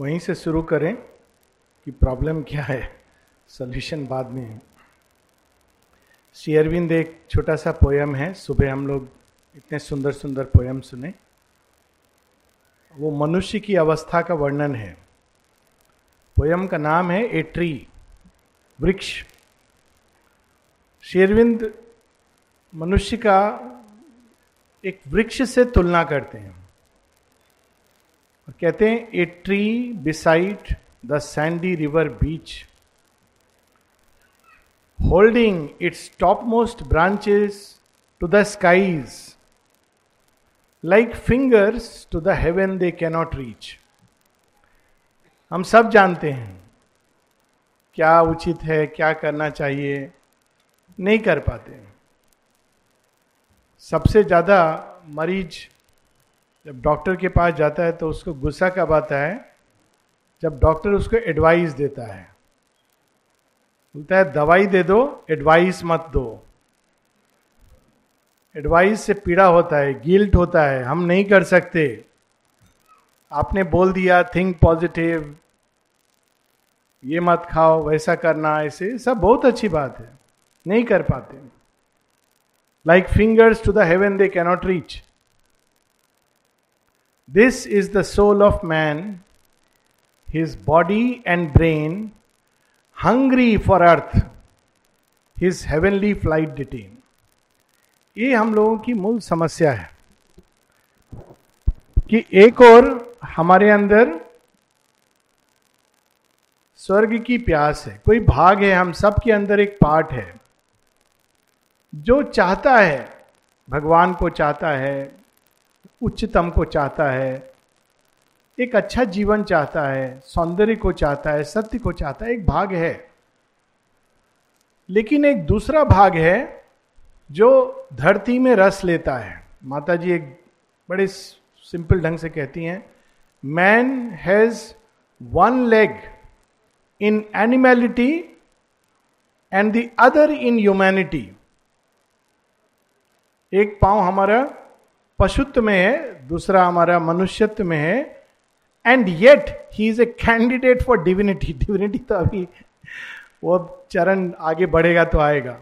वहीं से शुरू करें कि प्रॉब्लम क्या है, सोल्यूशन बाद में है। श्री अरविंद एक छोटा सा पोयम है, सुबह हम लोग इतने सुंदर सुंदर पोयम सुने। वो मनुष्य की अवस्था का वर्णन है। पोयम का नाम है ए ट्री, वृक्ष। शेरविंद मनुष्य का एक वृक्ष से तुलना करते हैं। और कहते हैं a tree beside the sandy river beach holding its top most branches to the skies like fingers to the heaven they cannot reach हम सब जानते हैं, क्या उचित है, क्या करना चाहिए? नहीं कर पाते। सबसे ज़्यादा मरीज़ जब डॉक्टर के पास जाता है तो उसको गुस्सा कब आता है? जब डॉक्टर उसको एडवाइस देता है। बोलता है, दवाई दे दो एडवाइस मत दो। एडवाइस से पीड़ा होता है गिल्ट होता है, हम नहीं कर सकते। आपने बोल दिया थिंक पॉजिटिव ये मत खाओ, वैसा करना, ऐसे, सब बहुत अच्छी बात है। नहीं कर पाते। Like fingers to the heaven they cannot reach this is the soul of man his body and brain hungry for earth his heavenly flight detain ये हम लोगों की मूल समस्या है कि एक और हमारे अंदर स्वर्ग की प्यास है। कोई भाग है, हम सब के अंदर एक पार्ट है। जो चाहता है, भगवान को चाहता है उच्चतम को चाहता है, एक अच्छा जीवन चाहता है, सौंदर्य को चाहता है, सत्य को चाहता है, एक भाग है। लेकिन एक दूसरा भाग है जो धरती में रस लेता है। माता जी एक बड़े सिंपल ढंग से कहती हैं man has one leg in animality and the other in humanity एक पाँव हमारा पशुत्व में है, दूसरा हमारा मनुष्यत्व में है and yet he is a candidate for divinity divinity तो अभी वो चरण आगे बढ़ेगा तो आएगा।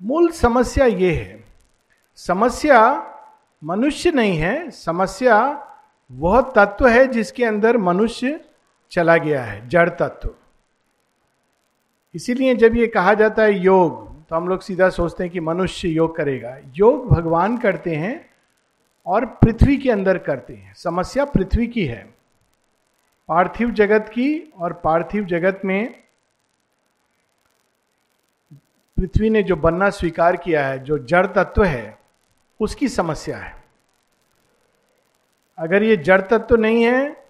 मूल समस्या ये है, समस्या मनुष्य नहीं है, समस्या वह तत्व है जिसके अंदर मनुष्य चला गया है, जड़ तत्व। इसीलिए जब ये कहा जाता है योग तो हम लोग सीधा सोचते हैं कि मनुष्य योग करेगा। योग भगवान करते हैं और पृथ्वी के अंदर करते हैं। समस्या पृथ्वी की है। पार्थिव जगत की और पार्थिव जगत में पृथ्वी ने जो बनना स्वीकार किया है, जो जड़ तत्व है, उसकी समस्या है। अगर ये जड़ तत्व नहीं है,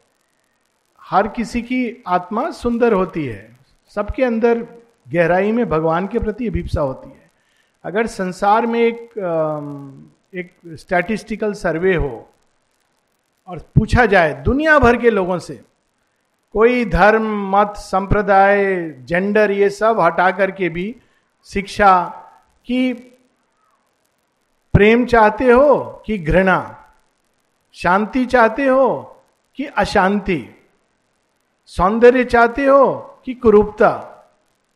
हर किसी की आत्मा सुंदर होती है। सबके अंदर गहराई में भगवान के प्रति अभिप्सा होती है। अगर संसार में एक एक स्टैटिस्टिकल सर्वे हो और पूछा जाए दुनिया भर के लोगों से, कोई धर्म, मत, संप्रदाय जेंडर ये सब हटा करके भी शिक्षा की प्रेम चाहते हो कि घृणा, शांति चाहते हो कि अशांति, सौंदर्य चाहते हो कि कुरूपता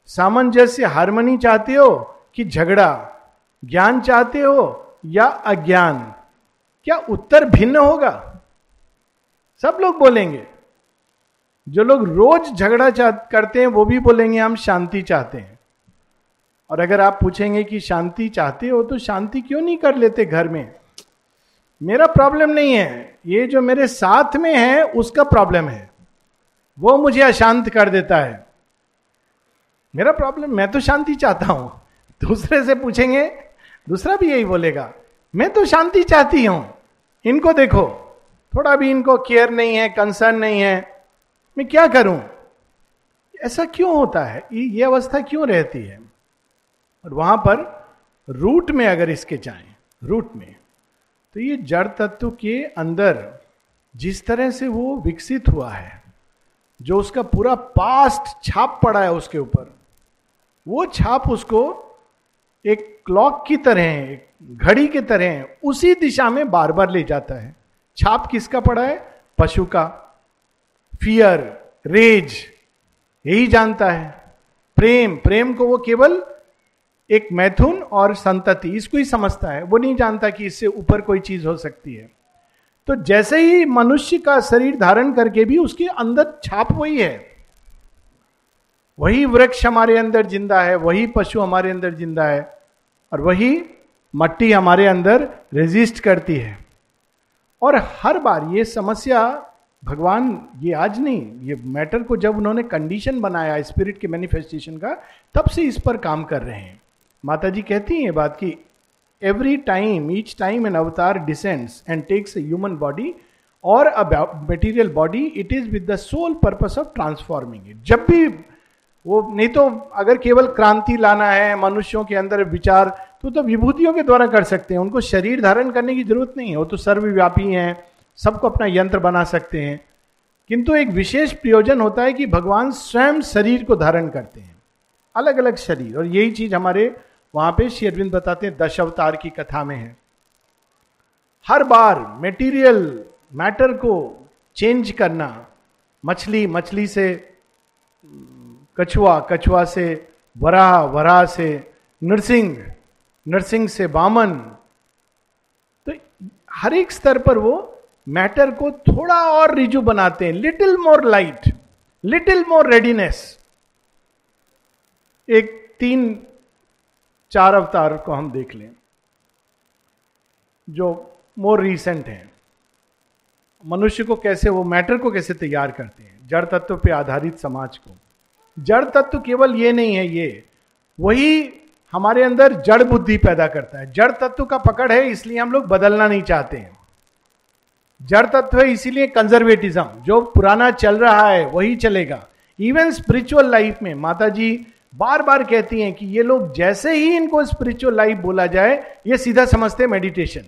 सामंजस्य हारमोनी चाहते हो कि झगड़ा? ज्ञान चाहते हो या अज्ञान? क्या उत्तर भिन्न होगा? सब लोग बोलेंगे। जो लोग रोज झगड़ा चाह, करते हैं, वो भी बोलेंगे, हम शांति चाहते हैं। और अगर आप पूछेंगे कि शांति चाहते हो तो शांति क्यों नहीं कर लेते घर में? मेरा प्रॉब्लम नहीं है। ये जो मेरे साथ में है, उसका प्रॉब्लम है। वो मुझे अशांत कर देता है। मेरा प्रॉब्लम मैं तो शांति चाहता हूँ। दूसरे से पूछेंगे, दूसरा भी यही बोलेगा, मैं तो शांति चाहती हूँ। इनको देखो। थोड़ा भी इनको केयर नहीं है कंसर्न नहीं है। मैं क्या करूँ? ऐसा क्यों होता है? ये अवस्था क्यों रहती है? और वहाँ पर रूट में अगर इसके जाएँ रूट में तो ये जड़ तत्व के अंदर जिस तरह से वो विकसित हुआ है, जो उसका पूरा पास्ट छाप पड़ा है उसके ऊपर वो छाप उसको एक क्लॉक की तरह घड़ी की तरह उसी दिशा में बार बार ले जाता है। छाप किसका पड़ा है? पशु का। फियर रेज यही जानता है। प्रेम प्रेम को वो केवल एक मैथुन और संतति, इसको ही समझता है। वो नहीं जानता कि इससे ऊपर कोई चीज़ हो सकती है। तो जैसे ही मनुष्य का शरीर धारण करके भी उसके अंदर छाप वही है। वही वृक्ष हमारे अंदर ज़िंदा है, वही पशु हमारे अंदर ज़िंदा है, और वही मट्टी हमारे अंदर रेजिस्ट करती है। और हर बार ये समस्या भगवान, ये आज नहीं, ये मैटर को जब उन्होंने कंडीशन बनाया स्पिरिट के मैनिफेस्टेशन का, तब से इस पर काम कर रहे हैं। माता जी कहती हैं बात की every time each time an avatar descends and takes a human body और a material body it is with the sole purpose of transforming it जब भी वो नहीं तो अगर केवल क्रांति लाना है, मनुष्यों के अंदर विचार तो तो विभूतियों के द्वारा कर सकते हैं। उनको शरीर धारण करने की ज़रूरत नहीं है। वो तो सर्वव्यापी हैं, सबको अपना यंत्र बना सकते हैं। किंतु एक विशेष प्रयोजन होता है कि भगवान स्वयं शरीर को धारण करते हैं। अलग अलग शरीर। और यही चीज़ हमारे वहाँ पे श्री अरविंद बताते हैं, दश अवतार की कथा में है। हर बार मेटीरियल मैटर को चेंज करना, मछली मछली से कछुआ कछुआ से वराह वराह से नरसिंह नरसिंह से बामन। तो हर एक स्तर पर वो मैटर को थोड़ा और रिजू बनाते हैं, little more light, little more readiness. एक तीन, चार अवतार को हम देख लें, जो मोर रीसेंट है। मनुष्य को कैसे, वो मैटर को कैसे तैयार करते हैं, जड़ तत्व पे आधारित समाज को। जड़ तत्व केवल ये नहीं है ये। वही हमारे अंदर जड़ बुद्धि पैदा करता है। जड़ तत्व का पकड़ है, इसलिए हम लोग बदलना नहीं चाहते हैं। जड़ तत्व है, इसीलिए कंजर्वेटिज्म जो पुराना चल रहा है, वही चलेगा। इवन स्पिरिचुअल लाइफ में माता जी बार बार कहती हैं कि ये लोग जैसे ही इनको स्पिरिचुअल लाइफ बोला जाए, ये सीधा समझते मेडिटेशन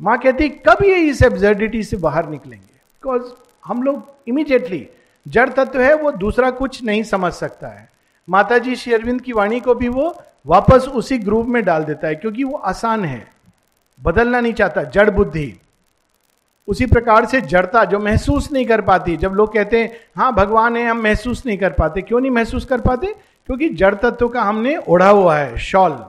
माँ कहती, कब ये इस एब्जर्डिटी से बाहर निकलेंगे? बिकॉज़ हम लोग इमीडिएटली जड़ तत्व है, वो दूसरा कुछ नहीं समझ सकता है। माता जी श्री अरविंद की वाणी को भी वो वापस उसी ग्रुप में डाल देता है, क्योंकि वो आसान है। बदलना नहीं चाहता, जड़ बुद्धि। उसी प्रकार से जड़ता जो महसूस नहीं कर पाती, जब लोग कहते हैं हाँ भगवान है, हम महसूस नहीं कर पाते। क्यों नहीं महसूस कर पाते? क्योंकि जड़ तत्व का हमने ओढ़ा हुआ है, शॉल।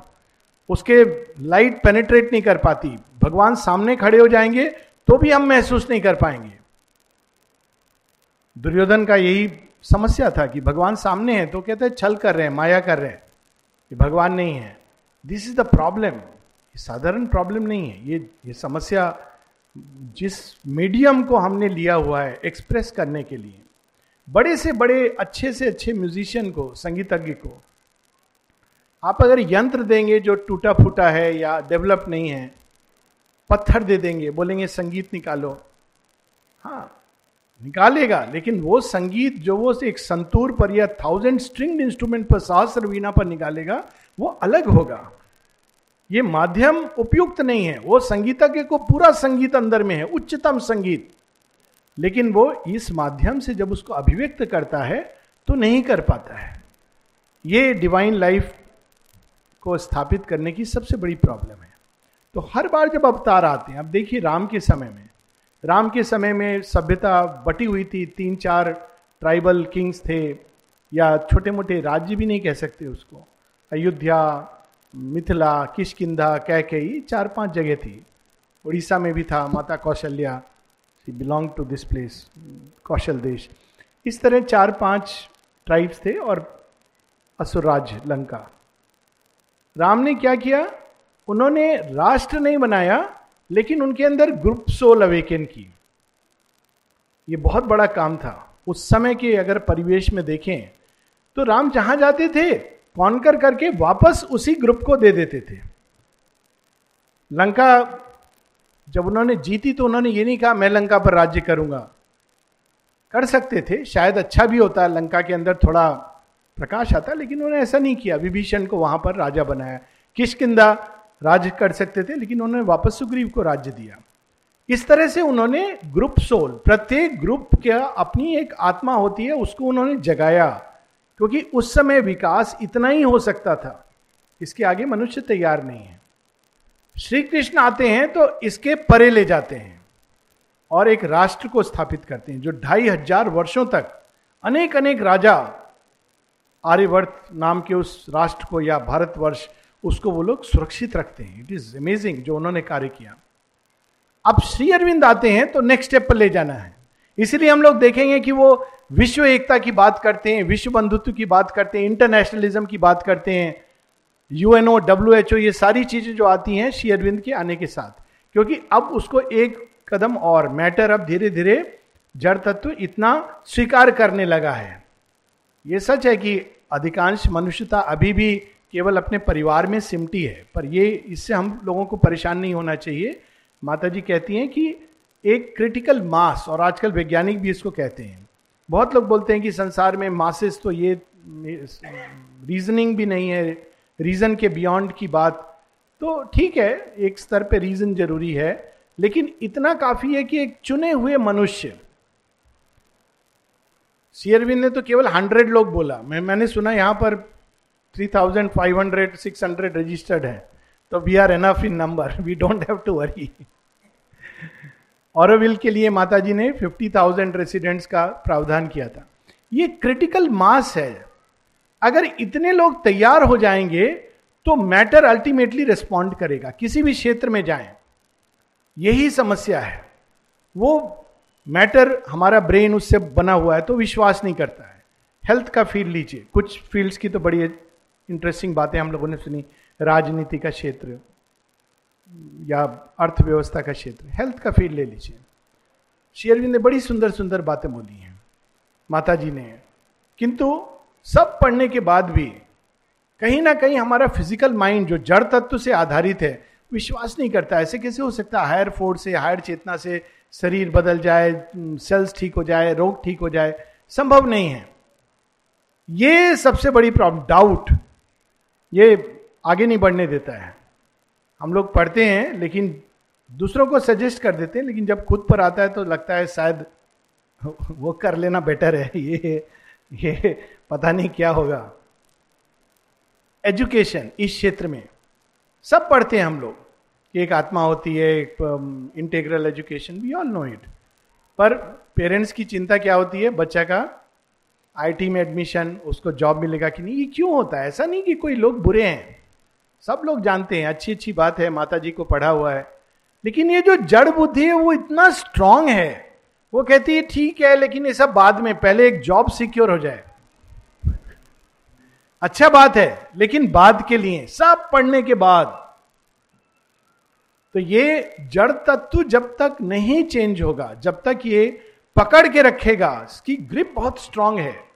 उसके लाइट पेनेट्रेट नहीं कर पाती। भगवान सामने खड़े हो जाएँगे तो भी हम महसूस नहीं कर पाएँगे। दुर्योधन का यही समस्या था कि भगवान सामने है तो कहते हैं, छल कर रहे हैं, माया कर रहे हैं। कि भगवान नहीं है। दिस इज़ द प्रॉब्लम साधारण प्रॉब्लम नहीं है। ये ये समस्या जिस मीडियम को हमने लिया हुआ है एक्सप्रेस करने के लिए। बड़े से बड़े, अच्छे से अच्छे म्यूजिशियन को, संगीतज्ञ को, आप अगर यंत्र देंगे जो टूटा फूटा है या डेवलप नहीं है, पत्थर दे देंगे, बोलेंगे, संगीत निकालो। हाँ निकालेगा। लेकिन वो संगीत जो वो एक संतूर पर या थाउज़ेंड स्ट्रिंग इंस्ट्रूमेंट पर सहस्र वीणा पर निकालेगा, वो अलग होगा। ये माध्यम उपयुक्त नहीं है। वो संगीतज्ञ को पूरा संगीत अंदर में है, उच्चतम संगीत। लेकिन वो इस माध्यम से जब उसको अभिव्यक्त करता है तो नहीं कर पाता है। ये डिवाइन लाइफ को स्थापित करने की सबसे बड़ी प्रॉब्लम है। तो हर बार जब अवतार आते हैं अब देखिए राम के समय में राम के समय में सभ्यता बटी हुई थी, तीन चार ट्राइबल किंग्स थे, या छोटे मोटे राज्य भी नहीं कह सकते उसको। अयोध्या, मिथिला किशकिंधा कैकई चार पाँच जगह थी। उड़ीसा में भी था, माता Kaushalya she belong to this place Kaushal Desh. इस तरह चार पाँच ट्राइब्स थे और असुराज, लंका। राम ने क्या किया? उन्होंने राष्ट्र नहीं बनाया लेकिन उनके अंदर ग्रुप सोल अवेकन की। ये बहुत बड़ा काम था। उस समय के अगर परिवेश में देखें तो राम जहाँ जाते थे, कॉन्कर करके वापस उसी ग्रुप को दे देते थे। लंका, जब उन्होंने जीती तो उन्होंने ये नहीं कहा, मैं लंका पर राज्य करूँगा। कर सकते थे, शायद अच्छा भी होता, लंका के अंदर थोड़ा प्रकाश आता, लेकिन उन्होंने ऐसा नहीं किया। विभीषण को वहाँ पर राजा बनाया। किशकिंदा राज्य कर सकते थे, लेकिन उन्होंने वापस सुग्रीव को राज्य दिया। इस तरह से उन्होंने ग्रुप सोल, प्रत्येक ग्रुप का अपनी एक आत्मा होती है, उसको उन्होंने जगाया, क्योंकि उस समय विकास इतना ही हो सकता था। इसके आगे मनुष्य तैयार नहीं है। श्री कृष्ण आते हैं तो इसके परे ले जाते हैं और एक राष्ट्र को स्थापित करते हैं, जो ढाई हज़ार वर्षों तक अनेक अनेक राजा आर्यवर्त नाम के उस राष्ट्र को या भारतवर्ष उसको वो लोग सुरक्षित रखते हैं। इट इज़ अमेजिंग जो उन्होंने कार्य किया। अब श्री अरविंद आते हैं तो नेक्स्ट स्टेप पर ले जाना है। इसलिए हम लोग देखेंगे कि वो विश्व एकता की बात करते हैं, विश्व बंधुत्व की बात करते हैं इंटरनेशनलिज्म की बात करते हैं। यूएनओ डब्ल्यू एच ओ ये सारी चीज़ें जो आती हैं श्री अरविंद के आने के साथ। क्योंकि अब उसको एक कदम और मैटर अब धीरे धीरे जड़ तत्व इतना स्वीकार करने लगा है। ये सच है कि अधिकांश मनुष्यता अभी भी केवल अपने परिवार में सिमटी है, पर ये इससे हम लोगों को परेशान नहीं होना चाहिए। माता जी कहती हैं कि एक क्रिटिकल मास और आजकल वैज्ञानिक भी इसको कहते हैं। बहुत लोग बोलते हैं कि संसार में मासेस तो ये रीजनिंग भी नहीं है रीजन के बियॉन्ड की बात। तो ठीक है, एक स्तर पे रीजन ज़रूरी है, लेकिन इतना काफ़ी है कि एक चुने हुए मनुष्य। शेयरविंद ने तो केवल हंड्रेड लोग बोला। मैं, मैंने सुना यहाँ पर three thousand five hundred, six hundred registered है। तो we are enough in number we don't have to worry Auroville के लिए माता जी ने फिफ्टी थाउज़ेंड रेसिडेंट्स का प्रावधान किया था। ये क्रिटिकल मास है। अगर इतने लोग तैयार हो जाएँगे तो मैटर अल्टीमेटली रिस्पॉन्ड करेगा। किसी भी क्षेत्र में जाए, यही समस्या है। वो मैटर हमारा ब्रेन उससे बना हुआ है तो विश्वास नहीं करता है। हेल्थ का फ़ील्ड लीजिए। कुछ फील्ड्स की तो बड़ी इंटरेस्टिंग बातें हम लोगों ने सुनी, राजनीति का क्षेत्र, या अर्थव्यवस्था का क्षेत्र हेल्थ का फ़ील्ड ले लीजिए। शेयरविंद ने बड़ी सुंदर सुंदर बातें बोली हैं माता जी ने। किंतु सब पढ़ने के बाद भी कहीं ना कहीं हमारा फ़िज़िकल माइंड जो जड़ तत्व से आधारित है, विश्वास नहीं करता। ऐसे कैसे हो सकता? है हायर फोर्स से हायर चेतना से शरीर बदल जाए सेल्स ठीक हो जाए, रोग ठीक हो जाए, संभव नहीं है। ये सबसे बड़ी प्रॉब्लम डाउट ये आगे नहीं बढ़ने देता है। हम लोग पढ़ते हैं, लेकिन दूसरों को सजेस्ट कर देते हैं, लेकिन जब खुद पर आता है तो लगता है शायद वो कर लेना बेटर है। ये ये पता नहीं क्या होगा। एजुकेशन इस क्षेत्र में। सब पढ़ते हैं हम लोग कि एक आत्मा होती है, एक integral education we all know it पर पेरेंट्स की चिंता क्या होती है? बच्चा का आईटी में एडमिशन उसको जॉब मिलेगा कि नहीं? ये क्यों होता है? ऐसा नहीं कि कोई लोग बुरे हैं। सब लोग जानते हैं, अच्छी अच्छी बात है माता जी को पढ़ा हुआ है। लेकिन ये जो जड़ बुद्धि है, वो इतना स्ट्रांग है। वो कहती है, ठीक है, लेकिन ये सब बाद में, पहले एक जॉब सिक्योर हो जाए। अच्छा बात है, लेकिन बाद के लिए, सब पढ़ने के बाद। तो ये जड़ तत्व जब तक नहीं चेंज होगा, जब तक ये पकड़ के रखेगा, इसकी ग्रिप बहुत स्ट्रांग है।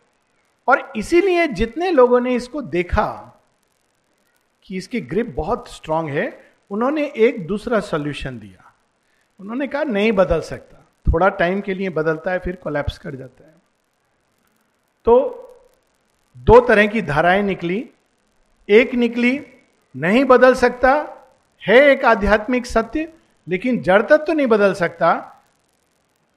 और इसीलिए जितने लोगों ने इसको देखा कि इसकी ग्रिप बहुत स्ट्रांग है, उन्होंने एक दूसरा सोल्यूशन दिया। उन्होंने कहा, नहीं बदल सकता। थोड़ा टाइम के लिए बदलता है, फिर कोलैप्स कर जाता है। तो दो तरह की धाराएँ निकली। एक निकली, नहीं बदल सकता, है एक आध्यात्मिक सत्य, लेकिन जड़ तत्व तो नहीं बदल सकता।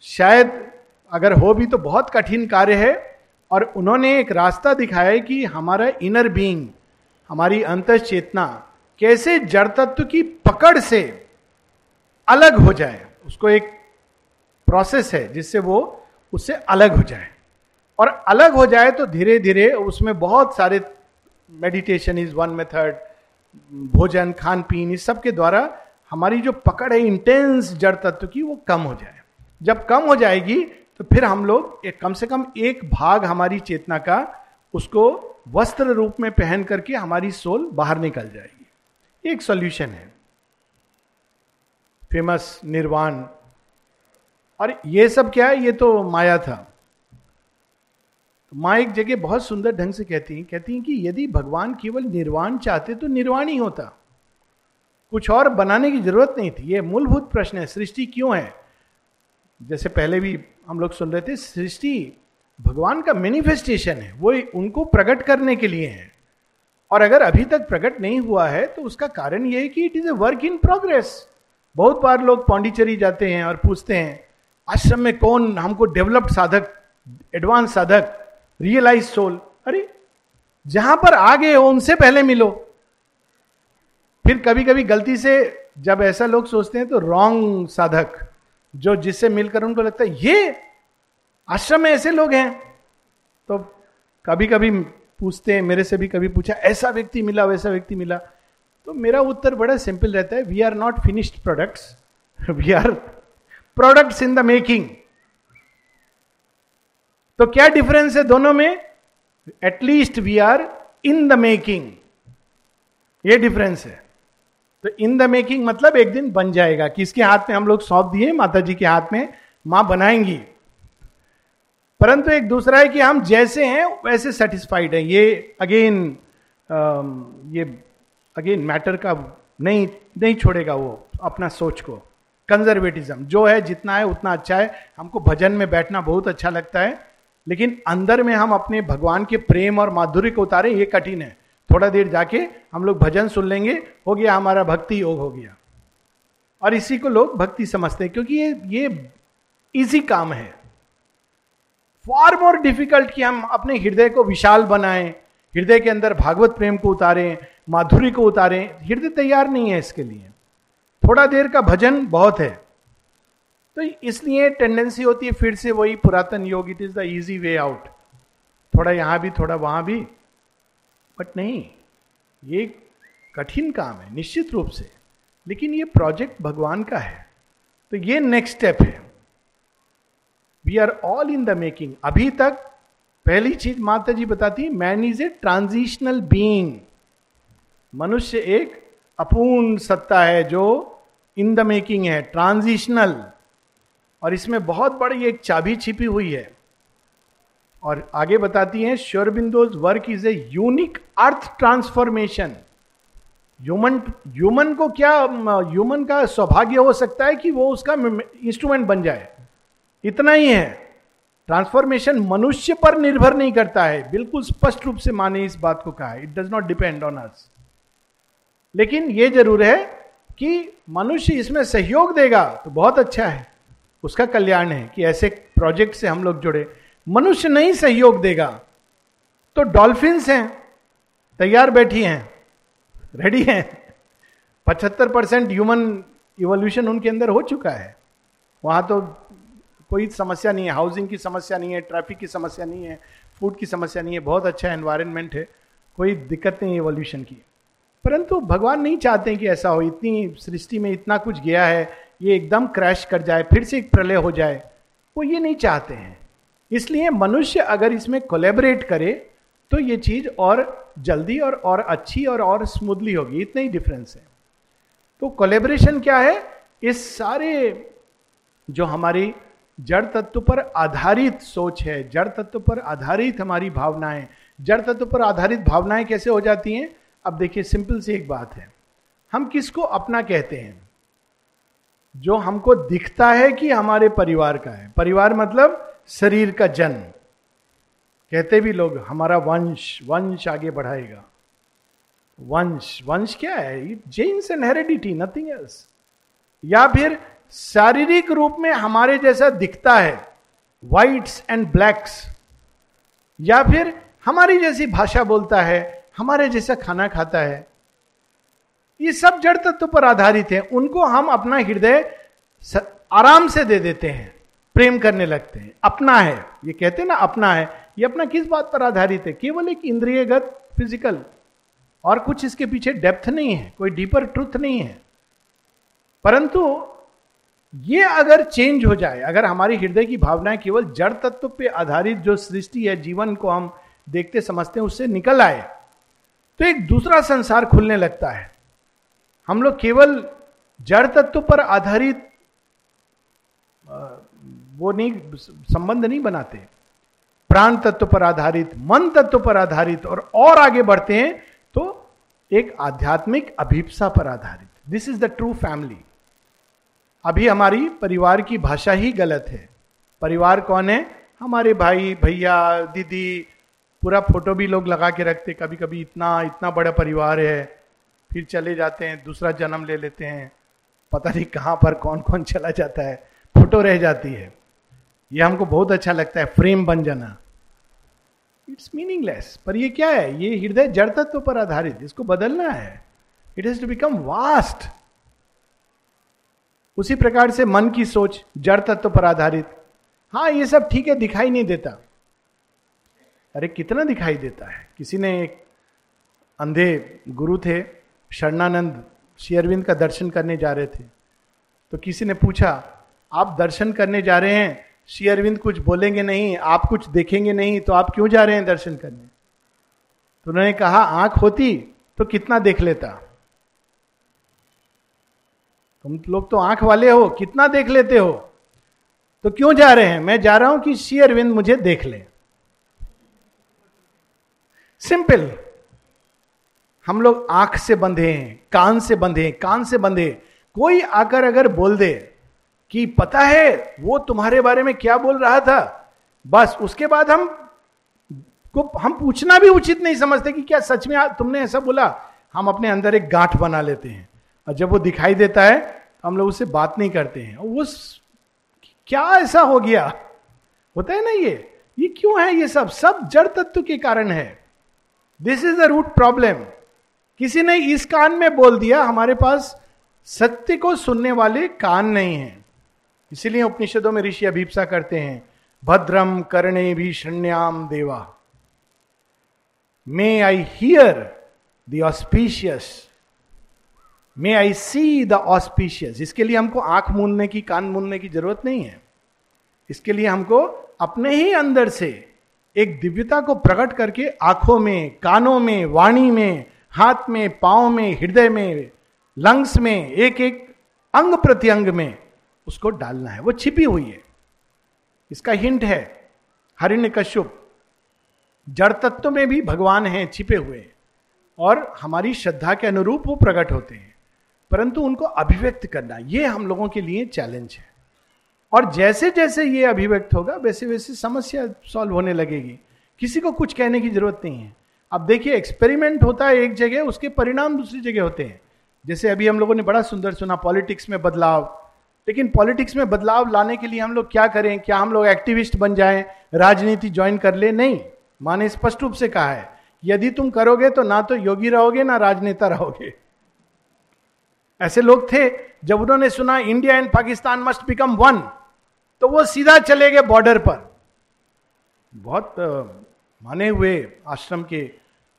शायद अगर हो भी तो बहुत कठिन कार्य है और उन्होंने एक रास्ता दिखाया कि हमारा इनर बीइंग हमारी अंत चेतना कैसे जड़ तत्व की पकड़ से अलग हो जाए। उसको एक प्रोसेस है जिससे वो उससे अलग हो जाए। और अलग हो जाए तो धीरे धीरे उसमें बहुत सारे मेडिटेशन इज़ वन मेथड भोजन खान पीन इस सब के द्वारा हमारी जो पकड़ है इंटेंस जड़ तत्व की वो कम हो जाए। जब कम हो जाएगी तो फिर हम लोग एक कम से कम एक भाग हमारी चेतना का, उसको वस्त्र रूप में पहन करके हमारी सोल बाहर निकल जाएगी। एक सॉल्यूशन है। फ़ेमस, निर्वाण। और ये सब क्या है? ये तो माया था। माँ एक जगह बहुत सुंदर ढंग से कहती हैं। कहती हैं कि यदि भगवान केवल निर्वाण चाहते तो निर्वाण ही होता। कुछ और बनाने की ज़रूरत नहीं थी। ये मूलभूत प्रश्न है। सृष्टि क्यों है? जैसे पहले भी हम लोग सुन रहे थे, सृष्टि भगवान का मैनिफेस्टेशन है। वो उनको प्रकट करने के लिए है। और अगर अभी तक प्रकट नहीं हुआ है तो उसका कारण यह है कि it is a work in progress बहुत बार लोग पौंडीचेरी जाते हैं और पूछते हैं, आश्रम में कौन हमको डेवलप्ड साधक एडवांस साधक रियलाइज़ सोल अरे, जहाँ पर आ गए हो उनसे पहले मिलो। फिर कभी कभी गलती से जब ऐसा लोग सोचते हैं तो रॉन्ग साधक। जो जिससे मिलकर उनको लगता है, ये आश्रम में ऐसे लोग हैं। तो कभी कभी पूछते हैं, मेरे से भी कभी पूछा, ऐसा व्यक्ति मिला, वैसा व्यक्ति मिला? तो मेरा उत्तर बड़ा सिंपल रहता है we are not finished products we are products in the making तो क्या डिफरेंस है दोनों में? At least we are in the making ये डिफरेंस है। तो इन द मेकिंग मतलब एक दिन बन जाएगा किसके हाथ में हम लोग सौंप दिए माता जी के हाथ में माँ बनाएँगी। परंतु एक दूसरा है कि हम जैसे हैं, वैसे सेटिस्फाइड हैं। ये अगेन ये अगेन मैटर का नहीं नहीं छोड़ेगा वो अपना सोच को। कंजर्वेटिज्म जो है, जितना है, उतना अच्छा है। हमको भजन में बैठना बहुत अच्छा लगता है। लेकिन अंदर में हम अपने भगवान के प्रेम और माधुर्य को उतारे, ये कठिन है। थोड़ा देर जाके हम लोग भजन सुन लेंगे। हो गया, हमारा भक्ति योग हो गया। और इसी को लोग भक्ति समझते हैं, क्योंकि ये ये इजी काम है। फार मोर डिफ़िकल्ट कि हम अपने हृदय को विशाल बनाएँ, हृदय के अंदर भागवत प्रेम को उतारें, माधुरी को उतारें। हृदय तैयार नहीं है इसके लिए। थोड़ा देर का भजन बहुत है। तो इसलिए टेंडेंसी होती है, फिर से वही पुरातन योग it is the easy way out थोड़ा यहाँ भी, थोड़ा वहाँ भी। बट नहीं, ये कठिन काम है, निश्चित रूप से। लेकिन ये प्रोजेक्ट भगवान का है। तो ये नेक्स्ट स्टेप है। We are all in the making अभी तक पहली चीज़ माता जी बताती man is a transitional being मनुष्य एक अपूर्ण सत्ता है जो इन द मेकिंग है ट्रांजिशनल और इसमें बहुत बड़ी एक चाबी छिपी हुई है। और आगे बताती हैं Sri Aurobindo's work is a unique earth transformation human human को क्या ह्यूमन का सौभाग्य हो सकता है कि वो उसका इंस्ट्रूमेंट बन जाए। इतना ही है। ट्रांसफॉर्मेशन मनुष्य पर निर्भर नहीं करता है। बिल्कुल स्पष्ट रूप से माने इस बात को कहा है। It does not depend on us लेकिन यह ज़रूर है कि मनुष्य इसमें सहयोग देगा तो बहुत अच्छा है। उसका कल्याण है कि ऐसे प्रोजेक्ट से हम लोग जुड़े। मनुष्य नहीं सहयोग देगा। तो डॉल्फिन्स हैं, तैयार बैठी हैं, रेडी हैं। पचहत्तर परसेंट ह्यूमन इवोल्यूशन उनके अंदर हो चुका है। वहाँ तो कोई समस्या नहीं है, हाउसिंग की समस्या नहीं है, ट्रैफ़िक की समस्या नहीं है, फ़ूड की समस्या नहीं है, बहुत अच्छा एनवायरनमेंट है, कोई दिक्कत नहीं इवोल्यूशन की। परंतु भगवान नहीं चाहते कि ऐसा हो, इतनी सृष्टि में इतना कुछ गया है, ये एकदम क्रैश कर जाए, फिर से एक प्रलय हो जाए, वो ये नहीं चाहते हैं। इसलिए मनुष्य अगर इसमें कोलेबरेट करे तो ये चीज़ और जल्दी और और अच्छी और और स्मूथली होगी। इतना ही डिफरेंस है। तो कोलेबरेशन क्या है? इस सारे जो हमारी जड़ तत्व पर आधारित सोच है, जड़ तत्व पर आधारित हमारी भावनाएँ, जड़ तत्व पर आधारित भावनाएँ कैसे हो जाती हैं? अब देखिए सिंपल सी एक बात है। हम किसको अपना कहते हैं? जो हमको दिखता है कि हमारे परिवार का है। परिवार मतलब शरीर का जन्म। कहते भी लोग, हमारा वंश वंश आगे बढ़ाएगा। वंश वंश क्या है? Genes and heredity nothing else या फिर शारीरिक रूप में हमारे जैसा दिखता है व्हाइट्स एंड ब्लैक्स या फिर हमारी जैसी भाषा बोलता है, हमारे जैसा खाना खाता है। ये सब जड़ तत्व पर आधारित है। उनको हम अपना हृदय आराम से दे देते हैं। प्रेम करने लगते हैं। अपना है। ये कहते हैं ना, अपना है। ये अपना किस बात पर आधारित है? केवल एक इंद्रियगत फ़िज़िकल और कुछ इसके पीछे डेप्थ नहीं है। कोई डीपर ट्रुथ नहीं है। परंतु ये अगर चेंज हो जाए, अगर हमारी हृदय की भावनाएँ केवल जड़ तत्व पे आधारित जो सृष्टि है, जीवन को हम देखते समझते हैं, उससे निकल आए तो एक दूसरा संसार खुलने लगता है। हम लोग केवल जड़ तत्व पर आधारित वो नहीं, संबंध नहीं बनाते। प्राण तत्व पर आधारित, मन तत्व पर आधारित और और आगे बढ़ते हैं तो एक आध्यात्मिक अभिप्सा पर आधारित। This is the true family अभी हमारी परिवार की भाषा ही गलत है। परिवार कौन है? हमारे भाई, भैया, दीदी, पूरा फ़ोटो भी लोग लगा के रखते कभी कभी इतना इतना बड़ा परिवार है, फिर चले जाते हैं, दूसरा जन्म ले लेते हैं। पता नहीं कहाँ पर कौन कौन चला जाता है। फ़ोटो रह जाती है। ये हमको बहुत अच्छा लगता है फ्रेम बन जाना। इट्स मीनिंगलेस पर ये क्या है? ये हृदय जड़ तत्व पर आधारित, इसको बदलना है। It has to become vast उसी प्रकार से मन की सोच, जड़ तत्व पर आधारित। हाँ ये सब ठीक है, दिखाई नहीं देता। अरे, कितना दिखाई देता है? किसी ने एक अंधे गुरु थे, शरणानंद शेयरविंद का दर्शन करने जा रहे थे। तो किसी ने पूछा, आप दर्शन करने जा रहे हैं? श्री अरविंद कुछ बोलेंगे नहीं, आप कुछ देखेंगे नहीं तो आप क्यों जा रहे हैं दर्शन करने? तो उन्होंने कहा, आँख होती तो कितना देख लेता? तुम लोग तो आँख वाले हो, कितना देख लेते हो? तो क्यों जा रहे हैं? मैं जा रहा हूँ कि श्री अरविंद मुझे देख ले। सिंपल। हम लोग आँख से बंधे हैं, कान से बंधे कान से बंधे कोई आकर अगर बोल दे कि पता है वो तुम्हारे बारे में क्या बोल रहा था? बस उसके बाद हम को, हम पूछना भी उचित नहीं समझते कि क्या सच में तुमने ऐसा बोला? हम अपने अंदर एक गांठ बना लेते हैं। और जब वो दिखाई देता है तो हम लोग उससे बात नहीं करते हैं। वो क्या ऐसा हो गया? होता है ना ये? ये क्यों है ये सब? सब जड़ तत्व के कारण है। This is the root problem किसी ने इस कान में बोल दिया, हमारे पास सत्य को सुनने वाले कान नहीं है। इसीलिए उपनिषदों में ऋषि अभिप्सा करते हैं भद्रम करणे भी शण्याम देवा। May I hear the auspicious may I see the auspicious इसके लिए हमको आँख मूंदने की, कान मूंदने की ज़रूरत नहीं है। इसके लिए हमको अपने ही अंदर से एक दिव्यता को प्रकट करके आँखों में, कानों में, वाणी में, हाथ में पाओ में, हृदय में, लंग्स में एक एक अंग प्रत्यंग में उसको डालना है। वो छिपी हुई है। इसका हिंट है, हरिण्य कश्यप। जड़ तत्व में भी भगवान हैं, छिपे हुए और हमारी श्रद्धा के अनुरूप वो प्रकट होते हैं। परंतु उनको अभिव्यक्त करना, ये हम लोगों के लिए चैलेंज है। और जैसे जैसे ये अभिव्यक्त होगा, वैसे वैसे समस्या सॉल्व होने लगेगी। किसी को कुछ कहने की ज़रूरत नहीं है। अब देखिए एक्सपेरिमेंट होता है एक जगह, उसके परिणाम दूसरी जगह होते हैं। जैसे अभी हम लोगों ने बड़ा सुंदर सुना पॉलिटिक्स में बदलाव। लेकिन पॉलिटिक्स में बदलाव लाने के लिए हम लोग क्या करें? क्या हम लोग एक्टिविस्ट बन जाएँ? राजनीति ज्वाइन कर ले? नहीं। माँ ने स्पष्ट रूप से कहा है, यदि तुम करोगे तो ना तो योगी रहोगे, ना राजनेता रहोगे। ऐसे लोग थे, जब उन्होंने सुना India and Pakistan must become one तो वो सीधा चले गए बॉर्डर पर। बहुत माने हुए आश्रम के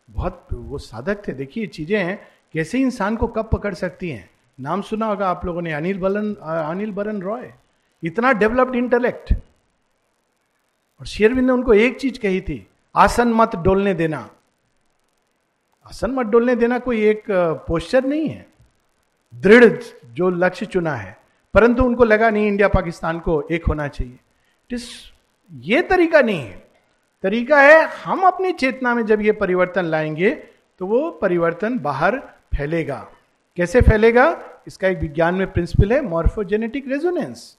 बहुत वो साधक थे। देखिए चीज़ें हैं, कैसे इंसान को कब पकड़ सकती हैं? नाम सुना होगा आप लोगों ने, अनिल बलन अनिल बरन रॉय। इतना डेवलप्ड इंटेलेक्ट और शेरविंद ने उनको एक चीज़ कही थी, आसन मत डोलने देना। आसन मत डोलने देना कोई एक पोस्चर नहीं है। दृढ़ जो लक्ष्य चुना है। परंतु उनको लगा नहीं इंडिया पाकिस्तान को एक होना चाहिए। इस ये तरीका नहीं है। तरीका है, हम अपनी चेतना में जब ये परिवर्तन लाएँगे तो वो परिवर्तन बाहर फैलेगा। कैसे फैलेगा? इसका एक विज्ञान में प्रिंसिपल है मॉर्फोजेनेटिक रेजोनेंस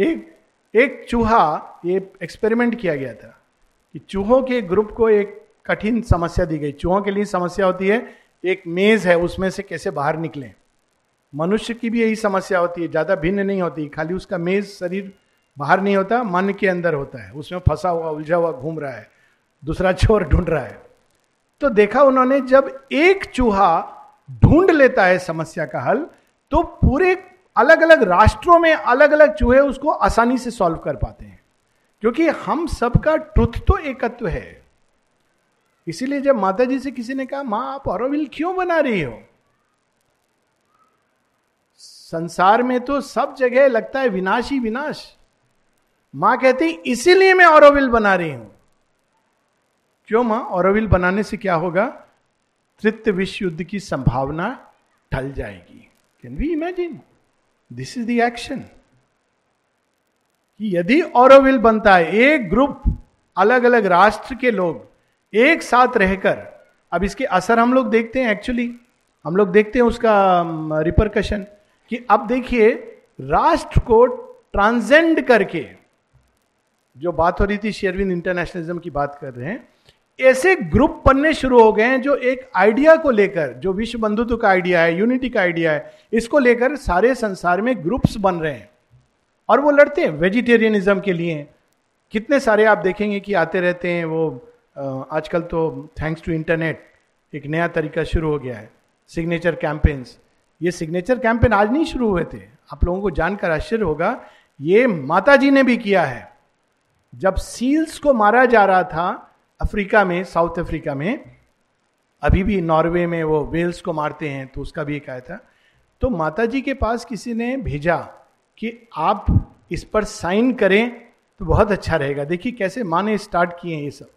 एक एक चूहा, ये एक्सपेरिमेंट किया गया था कि चूहों के ग्रुप को एक कठिन समस्या दी गई। चूहों के लिए समस्या होती है, एक मेज है, उसमें से कैसे बाहर निकले? मनुष्य की भी यही समस्या होती है, ज़्यादा भिन्न नहीं होती। खाली उसका मेज शरीर बाहर नहीं होता, मन के अंदर होता है। उसमें फंसा हुआ, उलझा हुआ घूम रहा है, दूसरा छोर ढूंढ रहा है। तो देखा उन्होंने, जब एक चूहा ढूंढ लेता है समस्या का हल तो पूरे अलग अलग राष्ट्रों में अलग अलग चूहे उसको आसानी से सॉल्व कर पाते हैं। क्योंकि हम सबका ट्रुथ तो एकत्व है। इसीलिए जब माता जी से किसी ने कहा, माँ, आप औरविल क्यों बना रही हो? संसार में तो सब जगह लगता है विनाश ही विनाश। माँ कहती, इसीलिए मैं औरविल बना रही हूँ। क्यों माँ? औरविल बनाने से क्या होगा? तृतीय विश्व युद्ध की संभावना टल जाएगी। Can we imagine this is the action कि यदि औरविल बनता है, एक ग्रुप अलग अलग राष्ट्र के लोग एक साथ रहकर, अब इसके असर हम लोग देखते हैं एक्चुअली हम लोग देखते हैं उसका रिपरकशन कि अब देखिए, राष्ट्र को ट्रांसेंड करके, जो बात हो रही थी शेरविन इंटरनेशनलिज्म की बात कर रहे हैं ऐसे ग्रुप बनने शुरू हो गए हैं जो एक आइडिया को लेकर, जो विश्व बंधुत्व का आइडिया है यूनिटी का आइडिया है, इसको लेकर सारे संसार में ग्रुप्स बन रहे हैं। और वो लड़ते हैं वेजिटेरियनिज्म के लिए। कितने सारे आप देखेंगे कि आते रहते हैं, वो आजकल तो थैंक्स टू इंटरनेट एक नया तरीका शुरू हो गया है सिग्नेचर कैंपेन्स ये सिग्नेचर कैंपेन आज नहीं शुरू हुए थे। आप लोगों को जानकर आश्चर्य होगा, ये माता जी ने भी किया है। जब सील्स को मारा जा रहा था अफ्रीका में, साउथ अफ्रीका में, अभी भी नॉर्वे में वो वेल्स को मारते हैं तो उसका भी एक आया था। तो माता जी के पास किसी ने भेजा कि आप इस पर साइन करें तो बहुत अच्छा रहेगा। देखिए कैसे माँ ने स्टार्ट किए हैं ये सब।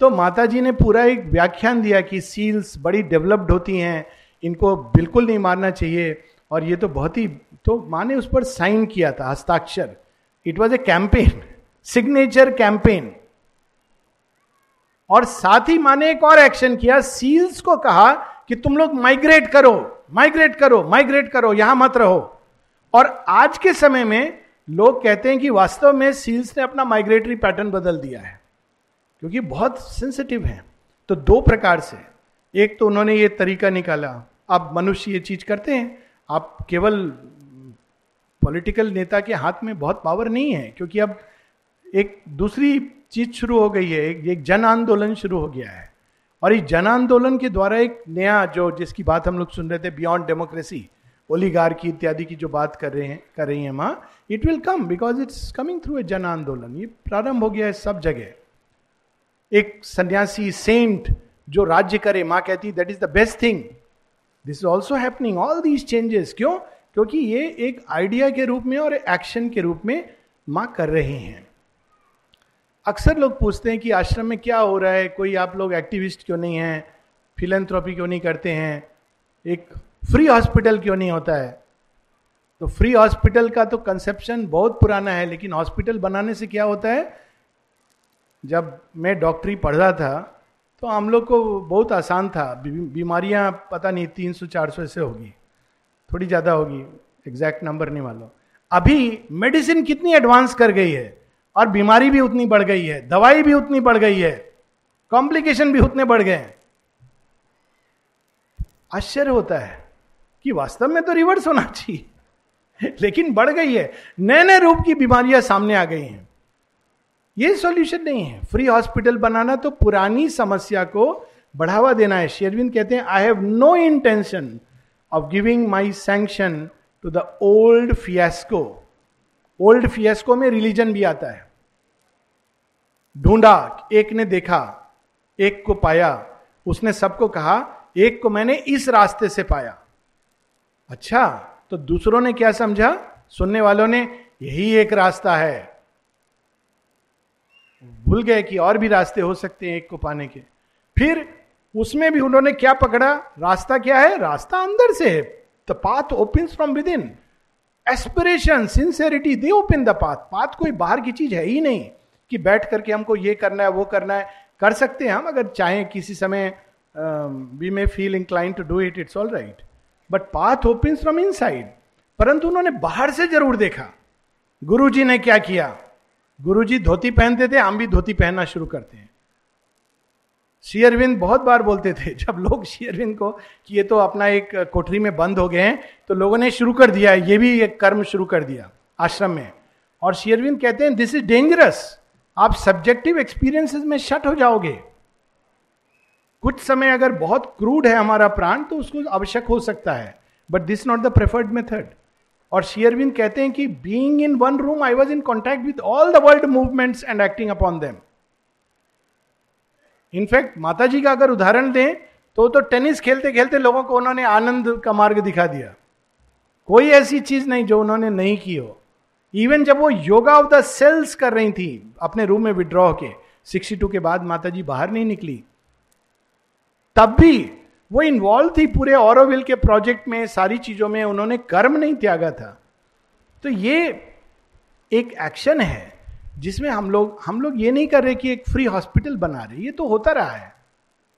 तो माता जी ने पूरा एक व्याख्यान दिया कि सील्स बड़ी डेवलप्ड होती हैं, इनको बिल्कुल नहीं मारना चाहिए, और ये तो बहुत ही तो माँ ने उस पर साइन किया था, हस्ताक्षर। It was a campaign signature campaign और साथ ही माने एक और एक्शन किया सील्स को कहा कि तुम लोग माइग्रेट करो माइग्रेट करो माइग्रेट करो, यहाँ मत रहो। और आज के समय में लोग कहते हैं कि वास्तव में सील्स ने अपना माइग्रेटरी पैटर्न बदल दिया है, क्योंकि बहुत सेंसिटिव है। तो दो प्रकार से। एक तो उन्होंने ये तरीका निकाला, अब मनुष्य ये चीज़ करते हैं। आप केवल पॉलिटिकल नेता के हाथ में बहुत पावर नहीं है, क्योंकि अब एक दूसरी चीज़ शुरू हो गई है एक, जन आंदोलन शुरू हो गया है। और इस जन आंदोलन के द्वारा एक नया जो जिसकी बात हम लोग सुन रहे थे बियॉन्ड डेमोक्रेसी ओलीगार की इत्यादि की जो बात कर रहे हैं कर रही है माँ it will come because it's coming through a जन आंदोलन। ये प्रारंभ हो गया है सब जगह। एक सन्यासी सेंट जो राज्य करे माँ कहती that is the best thing this is also happening all these changes क्यों? क्योंकि ये एक आइडिया के रूप में और एक्शन के रूप में माँ कर रहे हैं। अक्सर लोग पूछते हैं कि आश्रम में क्या हो रहा है? कोई आप लोग एक्टिविस्ट क्यों नहीं है? फिलेंथ्रॉपी क्यों नहीं करते हैं? एक फ्री हॉस्पिटल क्यों नहीं होता है? तो फ्री हॉस्पिटल का तो कंसेप्शन बहुत पुराना है, लेकिन हॉस्पिटल बनाने से क्या होता है? जब मैं डॉक्टरी पढ़ रहा था तो हम लोग को बहुत आसान था। बीमारियाँ पता नहीं, तीन सौ, चार सौ ऐसे होगी। थोड़ी ज़्यादा होगी एग्जैक्ट नंबर नहीं मालूम। अभी मेडिसिन कितनी एडवांस कर गई है? और बीमारी भी उतनी बढ़ गई है, दवाई भी उतनी बढ़ गई है कॉम्प्लिकेशन भी उतने बढ़ गए हैं। आश्चर्य होता है कि वास्तव में तो रिवर्स होना चाहिए, लेकिन बढ़ गई है। नए नए रूप की बीमारियाँ सामने आ गई हैं। ये सॉल्यूशन नहीं है। फ्री हॉस्पिटल बनाना तो पुरानी समस्या को बढ़ावा देना है। शेरविंद कहते हैं I have no intention of giving my sanction to the old fiasco old fiasco में रिलीजन भी आता है। ढूंढा, एक ने देखा, एक को पाया, उसने सबको कहा, एक को मैंने इस रास्ते से पाया। अच्छा तो दूसरों ने क्या समझा? सुनने वालों ने, यही एक रास्ता है। भूल गए कि और भी रास्ते हो सकते हैं एक को पाने के। फिर उसमें भी उन्होंने क्या पकड़ा? रास्ता क्या है? रास्ता अंदर से है। The path open from within aspiration sincerity they open the path path कोई बाहर की चीज़ है ही नहीं कि बैठ करके हमको ये करना है, वो करना है। कर सकते हैं हम, अगर चाहें किसी समय we may feel inclined to do it it's all right but path open from inside परंतु उन्होंने बाहर से ज़रूर देखा। गुरु जी ने क्या किया? गुरु जी धोती पहनते थे, हम भी धोती पहनना शुरू करते हैं। शेयरविंद बहुत बार बोलते थे, जब लोग शेयरविंद को कि ये तो अपना एक कोठरी में बंद हो गए हैं तो लोगों ने शुरू कर दिया, ये भी एक कर्म शुरू कर दिया, आश्रम में। और शेयरविंद कहते हैं दिस इज़ डेंजरस आप सब्जेक्टिव एक्सपीरियंसेस में शट हो जाओगे। कुछ समय अगर बहुत क्रूड है हमारा प्राण तो उसको आवश्यक हो सकता है। But this not the preferred method और शेयरविंद कहते हैं कि being in one room I was in contact with all the world movements and acting upon them in fact माता जी का अगर उदाहरण दें तो तो टेनिस खेलते खेलते लोगों को उन्होंने आनंद का मार्ग दिखा दिया। कोई ऐसी चीज़ नहीं जो उन्होंने नहीं की हो। इवन जब वो योगा ऑफ़ द सेल्स कर रही थी, अपने रूम में विड्रॉ के 62 के बाद माता जी बाहर नहीं निकली। तब भी वो इन्वॉल्व थी पूरे औरविल के प्रोजेक्ट में, सारी चीज़ों में, उन्होंने कर्म नहीं त्यागा था। तो ये एक एक्शन है। जिसमें हम लोग हम लोग ये नहीं कर रहे कि एक फ्री हॉस्पिटल बना रहे, ये तो होता रहा है।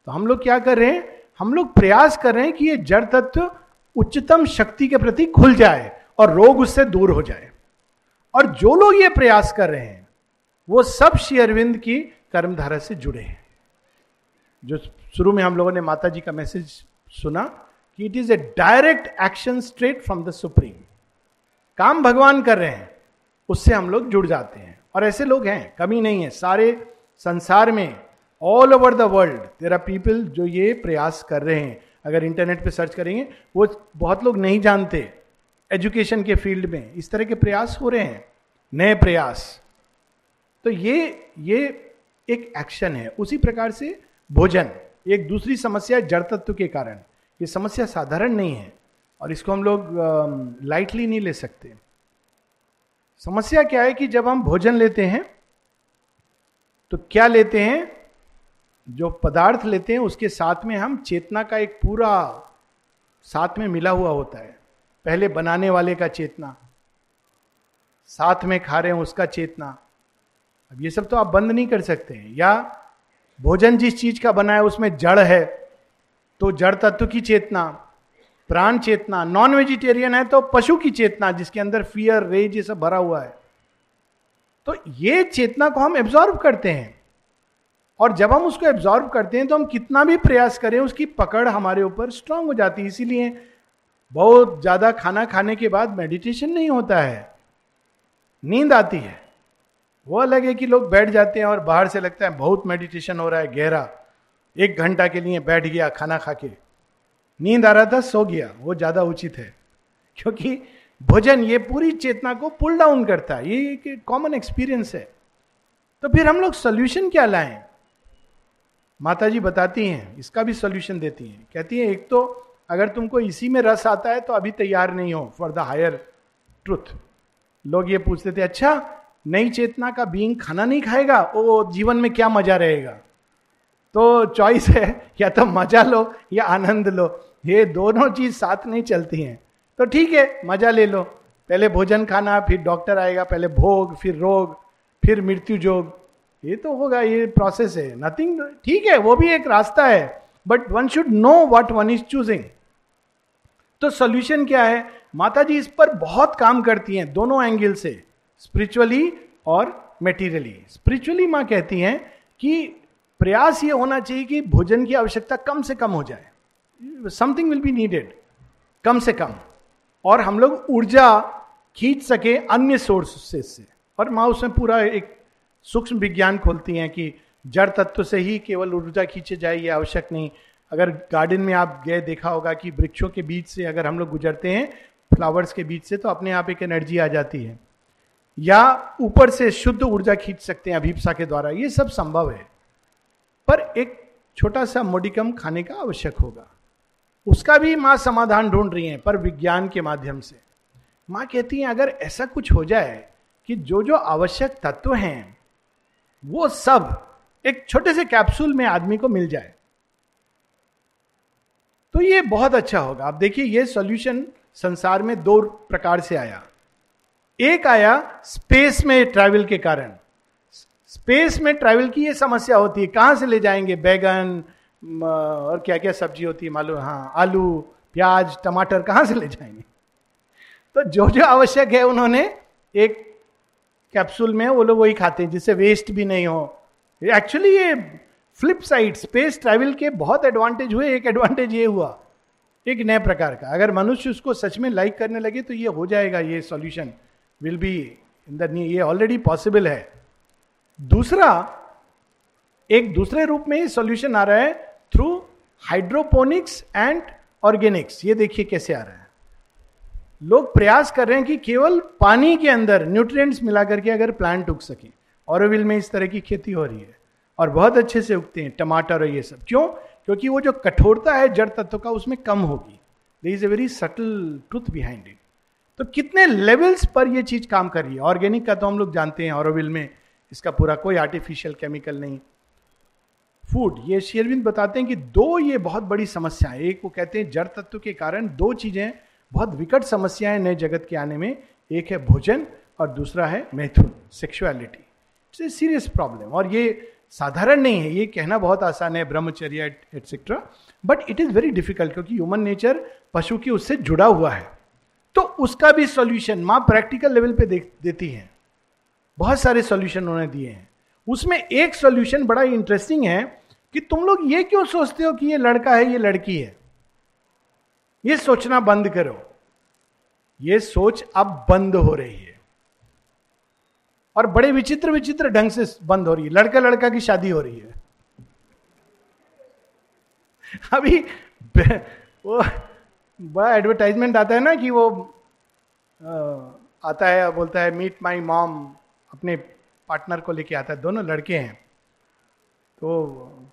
तो हम लोग क्या कर रहे हैं? हम लोग प्रयास कर रहे हैं कि ये जड़ तत्व उच्चतम शक्ति के प्रति खुल जाए और रोग उससे दूर हो जाए। और जो लोग ये प्रयास कर रहे हैं, वो सब श्री अरविंद की कर्मधारा से जुड़े हैं। जो शुरू में हम लोगों ने माता जी का मैसेज सुना कि it is a direct action straight from the supreme काम भगवान कर रहे हैं, उससे हम लोग जुड़ जाते हैं। और ऐसे लोग हैं, कमी नहीं है। सारे संसार में all over the world there are people जो ये प्रयास कर रहे हैं। अगर इंटरनेट पे सर्च करेंगे, वो बहुत लोग नहीं जानते एजुकेशन के फ़ील्ड में। इस तरह के प्रयास हो रहे हैं, नए प्रयास। तो ये ये एक एक्शन है। उसी प्रकार से भोजन, एक दूसरी समस्या जड़ तत्व के कारण। ये समस्या साधारण नहीं है और इसको हम लोग लाइटली नहीं ले सकते। समस्या क्या है कि जब हम भोजन लेते हैं तो क्या लेते हैं? जो पदार्थ लेते हैं, उसके साथ में हम चेतना का एक पूरा साथ में मिला हुआ होता है। पहले बनाने वाले का चेतना, साथ में खा रहे हैं उसका चेतना। अब ये सब तो आप बंद नहीं कर सकते हैं। या भोजन जिस चीज़ का बना है, उसमें जड़ है तो जड़ तत्व की चेतना प्राण चेतना नॉन वेजिटेरियन है तो पशु की चेतना, जिसके अंदर फियर रेज ये सब भरा हुआ है। तो ये चेतना को हम एब्जॉर्व करते हैं। और जब हम उसको एब्जॉर्व करते हैं तो हम कितना भी प्रयास करें, उसकी पकड़ हमारे ऊपर स्ट्रांग हो जाती है। इसीलिए बहुत ज़्यादा खाना खाने के बाद मेडिटेशन नहीं होता है। नींद आती है। वो अलग है कि लोग बैठ जाते हैं और बाहर से लगता है बहुत मेडिटेशन हो रहा है, गहरा। एक घंटा के लिए बैठ गया, खाना खा के। नींद आ रहा था, सो गया। वो ज़्यादा उचित है। क्योंकि भोजन, ये पूरी चेतना को पुल डाउन करता है। ये एक कॉमन एक्सपीरियंस है। तो फिर हम लोग सोल्यूशन क्या लाएँ? माता जी बताती हैं, इसका भी सोल्यूशन देती हैं। कहती हैं, एक तो अगर तुमको इसी में रस आता है तो अभी तैयार नहीं हो फॉर द हायर ट्रुथ लोग ये पूछते थे अच्छा नई चेतना का बींग खाना नहीं खाएगा? वो जीवन में क्या मज़ा रहेगा? तो चॉइस है, या तो मज़ा लो, या आनंद लो। ये दोनों चीज़ साथ नहीं चलती हैं। तो ठीक है, मज़ा ले लो। पहले भोजन खाना, फिर डॉक्टर आएगा, पहले भोग, फिर रोग, फिर मृत्यु जोग। ये तो होगा, ये प्रोसेस है। नथिंग ठीक है, वो भी एक रास्ता है। But one should know what one is choosing तो सोल्यूशन क्या है? माता जी इस पर बहुत काम करती हैं, दोनों एंगल से। स्पिरिचुअली और मेटीरियली स्पिरिचुअली माँ कहती हैं कि प्रयास ये होना चाहिए कि भोजन की आवश्यकता कम से कम हो जाए। समथिंग विल बी नीडेड कम से कम। और हम लोग ऊर्जा खींच सके अन्य सोर्सेस से। और माँ, उसमें पूरा एक सूक्ष्म विज्ञान खोलती हैं कि जड़ तत्व से ही केवल ऊर्जा खींचे जाए, ये आवश्यक नहीं। अगर गार्डन में आप गए, देखा होगा कि वृक्षों के बीच से अगर हम लोग गुजरते हैं फ्लावर्स के बीच से तो अपने आप एक एनर्जी आ जाती है। या ऊपर से शुद्ध ऊर्जा खींच सकते हैं अभिप्सा के द्वारा। ये सब संभव है। पर एक छोटा सा मोडिकम खाने का आवश्यक होगा। उसका भी माँ समाधान ढूंढ रही है, पर विज्ञान के माध्यम से। माँ कहती है, अगर ऐसा कुछ हो जाए कि जो जो आवश्यक तत्व हैं, वो सब एक छोटे से कैप्सूल में आदमी को मिल जाए तो ये बहुत अच्छा होगा। आप देखिए, ये सॉल्यूशन संसार में दो प्रकार से आया। एक आया स्पेस में ट्रैवल के कारण। स्पेस में ट्रैवल की ये समस्या होती है, कहाँ से ले जाएँगे? बैगन और क्या क्या सब्ज़ी होती है मालूम? हाँ आलू, प्याज, टमाटर कहाँ से ले जाएँगे? तो जो जो आवश्यक है उन्होंने एक कैप्सूल में वो लोग वही खाते हैं, जिससे वेस्ट भी नहीं हो। एक्चुअली ये फ्लिप साइड स्पेस ट्रैवल के बहुत एडवांटेज हुए, एक एडवांटेज ये हुआ, एक नए प्रकार का। अगर मनुष्य उसको सच में लाइक करने लगे तो ये हो जाएगा, ये solution will be in the ये ऑलरेडी पॉसिबल है। दूसरा, एक दूसरे रूप में ही सॉल्यूशन आ रहा है थ्रू हाइड्रोपोनिक्स एंड ऑर्गेनिक्स ये देखिए कैसे आ रहा है। लोग प्रयास कर रहे हैं कि केवल पानी के अंदर न्यूट्रिएंट्स मिला करके अगर प्लांट उग सके। ऑरोविल में इस तरह की खेती हो रही है और बहुत अच्छे से उगते हैं, टमाटर और ये सब। क्यों? क्योंकि वो जो कठोरता है जड़ तत्व का उसमें कम होगी। There is a very subtle truth behind it तो कितने लेवल्स पर ये चीज़ काम कर रही है? ऑर्गेनिक का तो हम लोग जानते हैं ऑरोविल में इसका पूरा कोई आर्टिफिशियल केमिकल नहीं। फ़ूड, ये शेरविंद बताते हैं कि दो ये बहुत बड़ी समस्या है। एक वो कहते हैं जड़ तत्व के कारण दो चीज़ें बहुत विकट समस्याएँ नए जगत के आने में। एक है भोजन और दूसरा है मैथुन sexuality it's a serious problem और ये साधारण नहीं है, ये कहना बहुत आसान है, ब्रह्मचर्य etcetera but it is very difficult क्योंकि ह्यूमन नेचर पशु की उससे जुड़ा हुआ है। तो उसका भी सॉल्यूशन माँ प्रैक्टिकल लेवल पे देती है। बहुत सारे सॉल्यूशन उन्होंने दिए हैं। उसमें एक सोल्यूशन बड़ा इंटरेस्टिंग है कि तुम लोग ये क्यों सोचते हो कि ये लड़का है, ये लड़की है? ये सोचना बंद करो। ये सोच अब बंद हो रही है। और बड़े विचित्र विचित्र ढंग से बंद हो रही है। लड़का लड़का की शादी हो रही है। अभी वो बड़ा एडवर्टाइजमेंट आता है ना कि वो आता है, बोलता है मीट माई मॉम अपने पार्टनर को लेके आता है, दोनों लड़के हैं। तो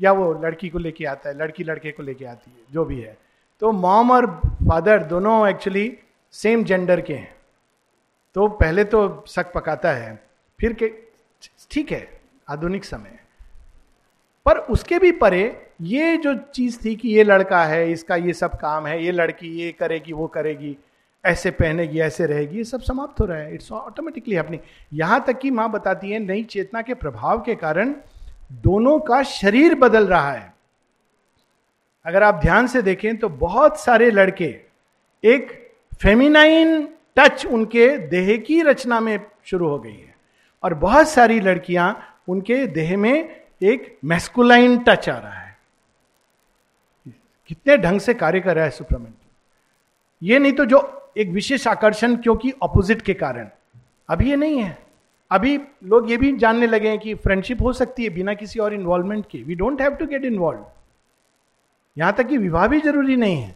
या वो लड़की को लेके आता है, लड़की लड़के को लेके आती है, जो भी है। तो मॉम और फादर दोनों एक्चुअली सेम जेंडर के हैं। तो पहले तो शक पकाता है, फिर के, ठीक है, आधुनिक समय। पर उसके भी परे ये जो चीज़ थी कि ये लड़का है, इसका ये सब काम है, ये लड़की ये करेगी, वो करेगी ऐसे पहनेगी, ऐसे रहेगी, ये सब समाप्त हो रहा है। इट्स ऑटोमेटिकली अपनी यहाँ तक कि माँ बताती है, नई चेतना के प्रभाव के कारण दोनों का शरीर बदल रहा है। अगर आप ध्यान से देखें तो बहुत सारे लड़के, एक फेमिनाइन टच उनके देह की रचना में शुरू हो गई है। और बहुत सारी लड़कियाँ उनके देह में एक मैस्कुलाइन टच आ रहा है। कितने ढंग से कार्य कर रहा है सुप्रमेंट ये नहीं तो जो एक विशेष आकर्षण क्योंकि ऑपोजिट के कारण। अभी ये नहीं है। अभी लोग ये भी जानने लगे हैं कि फ्रेंडशिप हो सकती है बिना किसी और इन्वॉल्वमेंट के। We don't have to get involve यहाँ तक कि विवाह भी ज़रूरी नहीं है।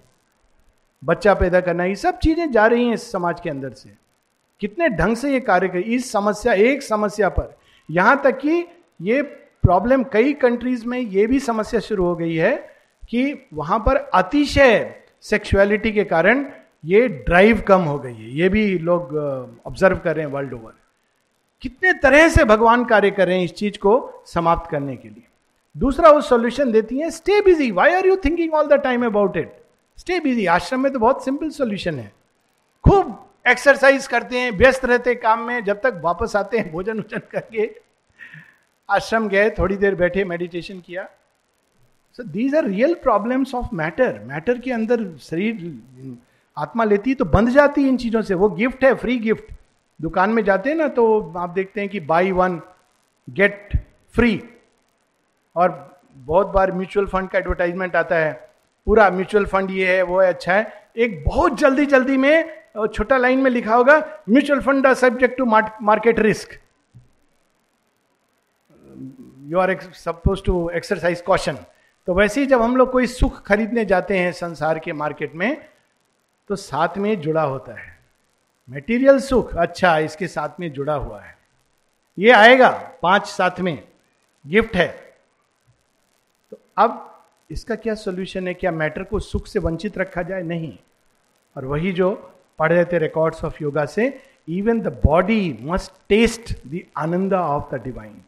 बच्चा पैदा करना, ये सब चीज़ें जा रही हैं इस समाज के अंदर से। कितने ढंग से ये कार्य कर, इस समस्या, एक समस्या पर। यहाँ तक कि ये प्रॉब्लम कई कंट्रीज़ में ये भी समस्या शुरू हो गई है कि वहाँ पर अतिशय सेक्सुअलिटी के कारण ये ड्राइव कम हो गई है। ये भी लोग ऑब्ज़र्व कर रहे हैं वर्ल्ड ओवर कितने तरह से भगवान कार्य कर रहे हैं इस चीज़ को समाप्त करने के लिए। दूसरा वो सॉल्यूशन देती है stay busy why are you thinking all the time about it stay busy ashram में तो बहुत सिंपल सॉल्यूशन है। खूब एक्सरसाइज करते हैं, व्यस्त रहते हैं काम में, जब तक वापस आते हैं, भोजन वोजन करके। आश्रम गए, थोड़ी देर बैठे मेडिटेशन किया। So these are real problems of matter matter के अंदर शरीर आत्मा लेती है तो बंध जाती है इन चीज़ों से। वो गिफ्ट है फ्री गिफ्ट दुकान में जाते हैं ना तो आप देखते हैं कि बाई वन गेट फ्री और बहुत बार म्यूचुअल फंड का एडवर्टाइजमेंट आता है। पूरा म्यूचुअल फंड ये है, वो है अच्छा है। एक बहुत जल्दी जल्दी में छोटा लाइन में लिखा होगा mutual fund subject to market risk you are suppose to exercise question तो वैसे ही जब हम लोग कोई सुख खरीदने जाते हैं संसार के मार्केट में तो साथ में जुड़ा होता है। मेटीरियल सुख अच्छा इसके साथ में जुड़ा हुआ है। ये आएगा, पाँच साथ में गिफ्ट है। तो अब इसका क्या सोल्यूशन है? क्या मैटर को सुख से वंचित रखा जाए? नहीं। और वही जो पढ़ रहे थे रिकॉर्ड्स ऑफ़ योगा से even the body must taste the ananda of the divine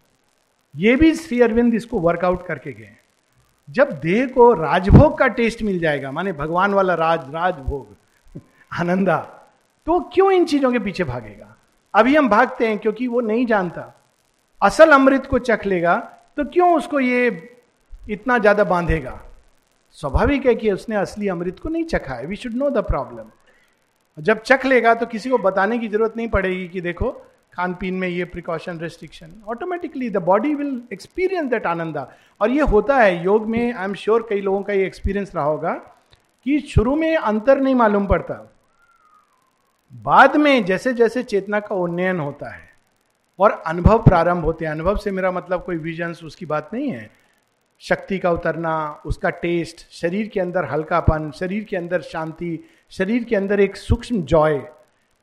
ये भी श्री अरविंद इसको वर्कआउट करके गए। जब देह को राजभोग का टेस्ट मिल जाएगा, माने भगवान वाला राज, राजभोग आनंदा तो क्यों इन चीज़ों के पीछे भागेगा? अभी हम भागते हैं क्योंकि वो नहीं जानता। असल अमृत को चख लेगा तो क्यों उसको ये इतना ज़्यादा बांधेगा? स्वाभाविक है कि उसने असली अमृत को नहीं चखा है। We should know the problem जब चख लेगा तो किसी को बताने की ज़रूरत नहीं पड़ेगी कि देखो, खान पीन में ये precaution restriction automatically the body will experience that ananda और ये होता है, योग में आई एम श्योर कई लोगों का ये एक्सपीरियंस रहा होगा, कि शुरू में अंतर नहीं मालूम पड़ता। बाद में जैसे जैसे चेतना का उन्नयन होता है और अनुभव प्रारंभ होते हैं, अनुभव से मेरा मतलब कोई विजन्स उसकी बात नहीं है। शक्ति का उतरना, उसका टेस्ट शरीर के अंदर हल्कापन, शरीर के अंदर शांति, शरीर के अंदर एक सूक्ष्म जॉय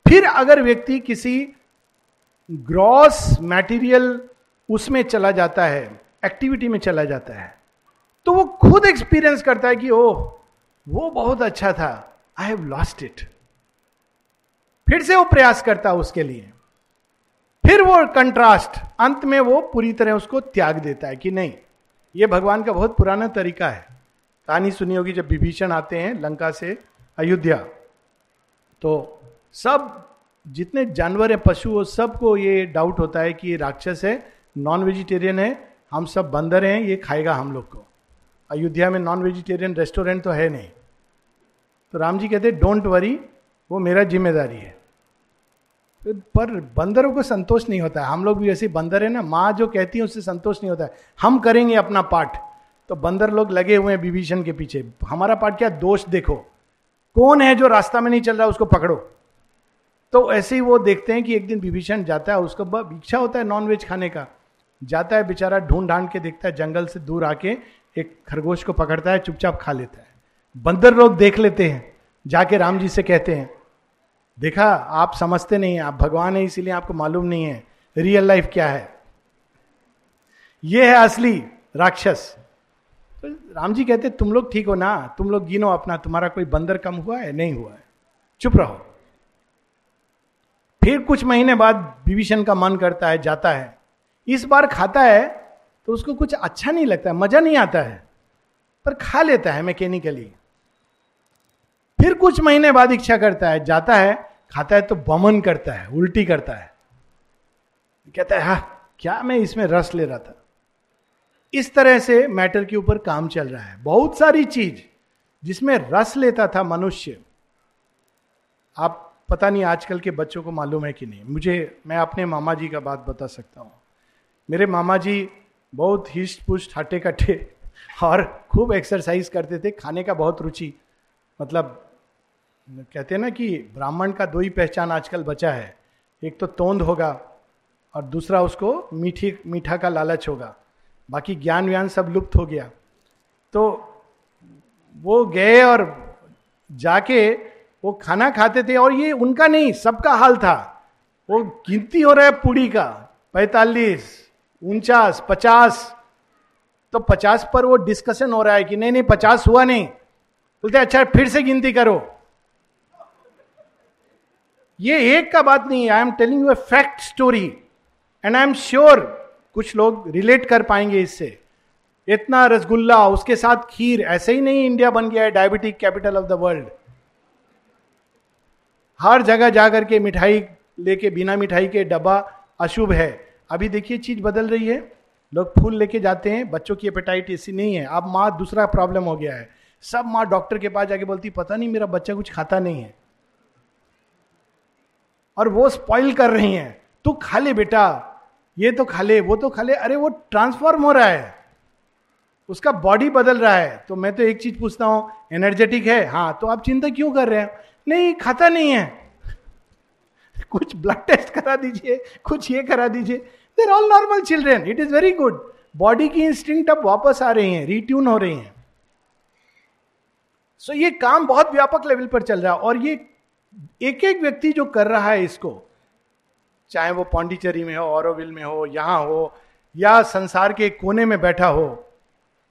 फिर अगर व्यक्ति किसी ग्रॉस मटेरियल उसमें चला जाता है एक्टिविटी में चला जाता है तो वो खुद एक्सपीरियंस करता है कि, ओह, वो बहुत अच्छा था आई हैव लॉस्ट इट फिर से वो प्रयास करता है उसके लिए। फिर वो कंट्रास्ट, अंत में वो पूरी तरह उसको त्याग देता है कि नहीं, ये भगवान का बहुत पुराना तरीका है। कहानी सुनी होगी जब विभीषण आते हैं लंका से अयोध्या। तो सब, जितने जानवर है पशु हो, सबको ये डाउट होता है कि ये राक्षस है नॉन वेजिटेरियन है, हम सब बंदर हैं, ये खाएगा हम लोग को। अयोध्या में नॉन वेजिटेरियन रेस्टोरेंट तो है नहीं। तो राम जी कहते डोंट वरी वो मेरा ज़िम्मेदारी है। पर बंदरों को संतोष नहीं होता है। हम लोग भी ऐसे बंदर है ना, माँ जो कहती है उससे संतोष नहीं होता है। हम करेंगे अपना पाठ। तो बंदर लोग लगे हुए हैं विभीषण के पीछे। हमारा पाठ क्या? दोष देखो। कौन है जो रास्ता में नहीं चल रहा, उसको पकड़ो। तो ऐसे ही वो देखते हैं कि एक दिन विभीषण जाता है, उसको इच्छा होता है नॉनवेज खाने का। जाता है बेचारा ढूंढ ढांड के देखता है, जंगल से दूर आके एक खरगोश को पकड़ता है, चुपचाप खा लेता है। बंदर लोग देख लेते हैं, जाके राम जी से कहते हैं देखा, आप समझते नहीं आप भगवान है, इसीलिए आपको मालूम नहीं है रियल लाइफ क्या है। ये है असली राक्षस। तो राम जी कहते, तुम लोग ठीक हो ना? तुम लोग गिनो अपना, तुम्हारा कोई बंदर कम हुआ है? नहीं हुआ है। चुप रहो। फिर कुछ महीने बाद विभीषण का मन करता है, जाता है। इस बार खाता है तो उसको कुछ अच्छा नहीं लगता है, मज़ा नहीं आता है, पर खा लेता है मैकेनिकली फिर कुछ महीने बाद इच्छा करता है, जाता है, खाता है तो बमन करता है, उल्टी करता है। कहता है, हा, क्या मैं इसमें रस ले रहा था? इस तरह से मैटर के ऊपर काम चल रहा है। बहुत सारी चीज़ जिसमें रस लेता था मनुष्य। आप पता नहीं आजकल के बच्चों को मालूम है कि नहीं। मुझे, मैं अपने मामा जी का बात बता सकता हूँ। मेरे मामा जी बहुत हिस्ट पुष्ट हटे कट्टे और खूब एक्सरसाइज करते थे। खाने का बहुत रुचि मतलब कहते हैं ना कि ब्राह्मण का दो ही पहचान आजकल बचा है। एक तो तोंद होगा और दूसरा उसको मीठी, मीठा का लालच होगा। बाकी ज्ञान व्यान सब लुप्त हो गया। तो वो गए और जाके वो खाना खाते थे और ये उनका नहीं, सबका हाल था। वो गिनती हो रहा है पूड़ी का, पैतालीस, उनचास, पचास। तो पचास पर वो डिस्कशन हो रहा है कि नहीं नहीं, पचास हुआ नहीं। बोलते अच्छा फिर से गिनती करो। ये एक का बात नहीं I am telling you a fact story and I am sure कुछ लोग रिलेट कर पाएँगे इससे। इतना रसगुल्ला, उसके साथ खीर, ऐसे ही नहीं इंडिया बन गया है diabetic capital of the world हर जगह जाकर के मिठाई लेके, बिना मिठाई के डब्बा अशुभ है। अभी देखिए, चीज़ बदल रही है। लोग फूल लेके जाते हैं, बच्चों की एपेटाइट ऐसी नहीं है। अब माँ दूसरा प्रॉब्लम हो गया है। सब माँ डॉक्टर के पास जाके बोलती, पता नहीं मेरा बच्चा कुछ खाता नहीं है। और वो स्पॉइल कर रही हैं। तू खा ले बेटा, ये तो खा ले वो तो खा ले अरे वो ट्रांसफॉर्म हो रहा है। उसका बॉडी बदल रहा है। तो मैं तो एक चीज़ पूछता हूँ एनर्जेटिक है? हाँ तो आप चिंता क्यों कर रहे हैं? नहीं, खाता नहीं है। कुछ ब्लड टेस्ट करा दीजिए, कुछ ये करा दीजिए। There all normal children it is very good body की इंस्टिंक्ट अब वापस आ रही है रिट्यून हो रही है। सो so ये काम बहुत व्यापक लेवल पर चल रहा है। और ये एक एक व्यक्ति जो कर रहा है इसको, चाहे वो पांडिचेरी में हो, औरविल में हो, यहाँ हो, या संसार के कोने में बैठा हो,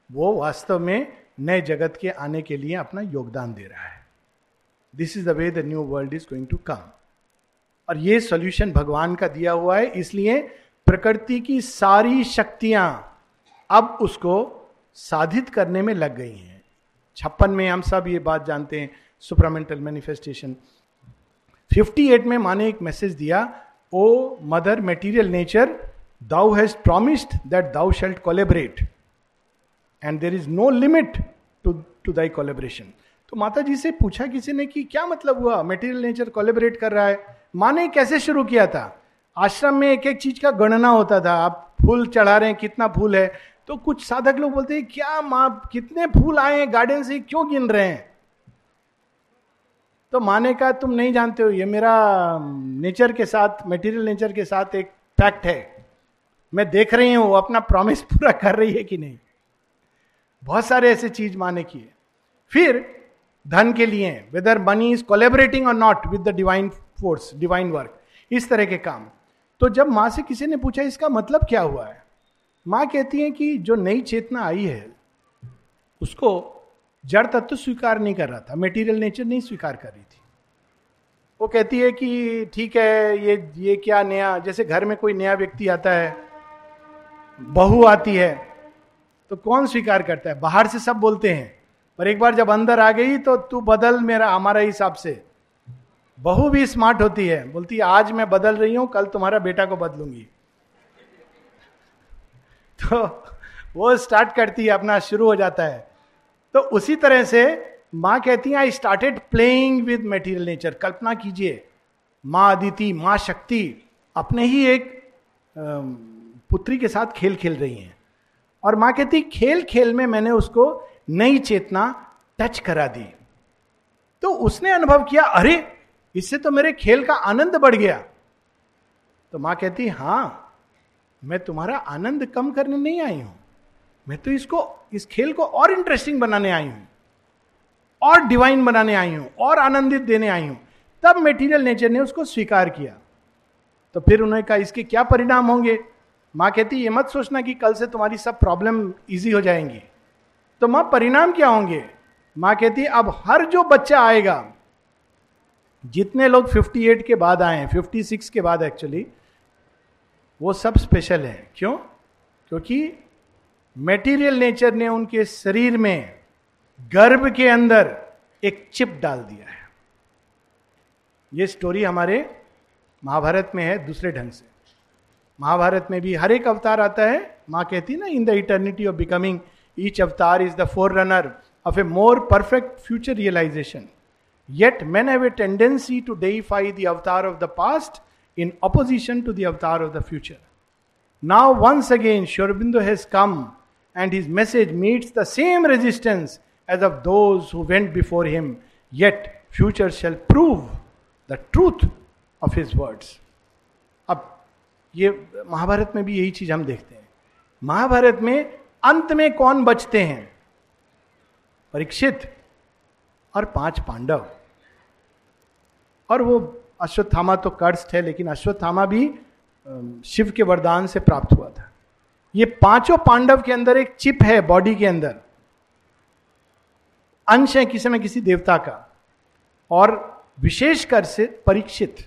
वो वास्तव में नए जगत के आने के लिए अपना योगदान दे रहा है। This is the way the new world is going to come और ये सॉल्यूशन भगवान का दिया हुआ है, इसलिए प्रकृति की सारी शक्तियाँ अब उसको साधित करने में लग गई हैं। छप्पन में हम सब ये बात जानते हैं, सुपरामेंटल मैनिफेस्टेशन 58 में माने एक मैसेज दिया, o mother material nature thou has promised that thou shalt collaborate and there is no limit to to thy collaboration तो माता जी से पूछा किसी ने कि क्या मतलब हुआ? मेटीरियल नेचर कोलेबरेट कर रहा है। माँ ने कैसे शुरू किया था? आश्रम में एक एक चीज़ का गणना होता था। आप फूल चढ़ा रहे हैं, कितना फूल है? तो कुछ साधक लोग बोलते हैं, क्या माँ, कितने फूल आए हैं? गार्डन से क्यों गिन रहे हैं? तो माने का तुम नहीं जानते हो, ये मेरा नेचर के साथ मटेरियल नेचर के साथ एक फैक्ट है। मैं देख रही हूँ अपना प्रॉमिस पूरा कर रही है कि नहीं। बहुत सारे ऐसे चीज़ माने किए फिर, धन के लिए वेदर मनी इज़ कोलेबरेटिंग और not with the divine force divine work इस तरह के काम। तो जब माँ से किसी ने पूछा, इसका मतलब क्या हुआ है? माँ कहती है कि जो नई चेतना आई है, उसको जड़ तत्व तो स्वीकार नहीं कर रहा था मेटीरियल नेचर नहीं स्वीकार कर रही थी। वो कहती है कि ठीक है, ये ये क्या नया, जैसे घर में कोई नया व्यक्ति आता है, बहू आती है तो कौन स्वीकार करता है? बाहर से सब बोलते हैं, पर एक बार जब अंदर आ गई तो तू बदल मेरा, हमारा हिसाब से। बहू भी स्मार्ट होती है, बोलती है आज मैं बदल रही हूँ, कल तुम्हारा बेटा को बदलूँगी। तो वो स्टार्ट करती है, अपना शुरू हो जाता है। तो उसी तरह से माँ कहती है I started playing with material nature कल्पना कीजिए, माँ अदिति, माँ शक्ति अपने ही एक पुत्री के साथ खेल खेल रही हैं। और माँ कहती, खेल खेल में मैंने उसको नई चेतना टच करा दी। तो उसने अनुभव किया, अरे, इससे तो मेरे खेल का आनंद बढ़ गया। तो माँ कहती, हाँ, मैं तुम्हारा आनंद कम करने नहीं आई हूँ। मैं तो इसको, इस खेल को और इंटरेस्टिंग बनाने आई हूँ, और डिवाइन बनाने आई हूँ, और आनंदित देने आई हूँ। तब मेटीरियल नेचर ने उसको स्वीकार किया। तो फिर उन्होंने कहा, इसके क्या परिणाम होंगे? माँ कहती, ये मत सोचना कि कल से तुम्हारी सब प्रॉब्लम इजी हो जाएँगी। तो माँ, परिणाम क्या होंगे? माँ कहती, अब हर जो बच्चा आएगा, जितने लोग 58 के बाद आए हैं 56 के बाद एक्चुअली वो सब स्पेशल है। क्यों? क्योंकि मेटीरियल नेचर ने उनके शरीर में गर्भ के अंदर एक चिप डाल दिया है। ये स्टोरी हमारे महाभारत में है, दूसरे ढंग से। महाभारत में भी हर एक अवतार आता है। माँ कहती ना in the eternity of becoming each avatar is the forerunner of a more perfect future realisation yet man have a tendency to deify the avatar of the past in opposition to the avatar of the future now once again Sri Aurobindo has come and his message meets the same resistance as of those who went before him yet future shall prove the truth of his words अब ये महाभारत में भी यही चीज़ हम देखते हैं। महाभारत में अंत में कौन बचते हैं? परीक्षित और पाँच पांडव। और वो अश्वत्थामा तो कर्स्ट है, लेकिन अश्वत्थामा भी शिव के वरदान से प्राप्त हुआ था। ये पाँचों पांडव के अंदर एक चिप है बॉडी के अंदर। अंश है किसी न किसी देवता का। और विशेषकर से परीक्षित।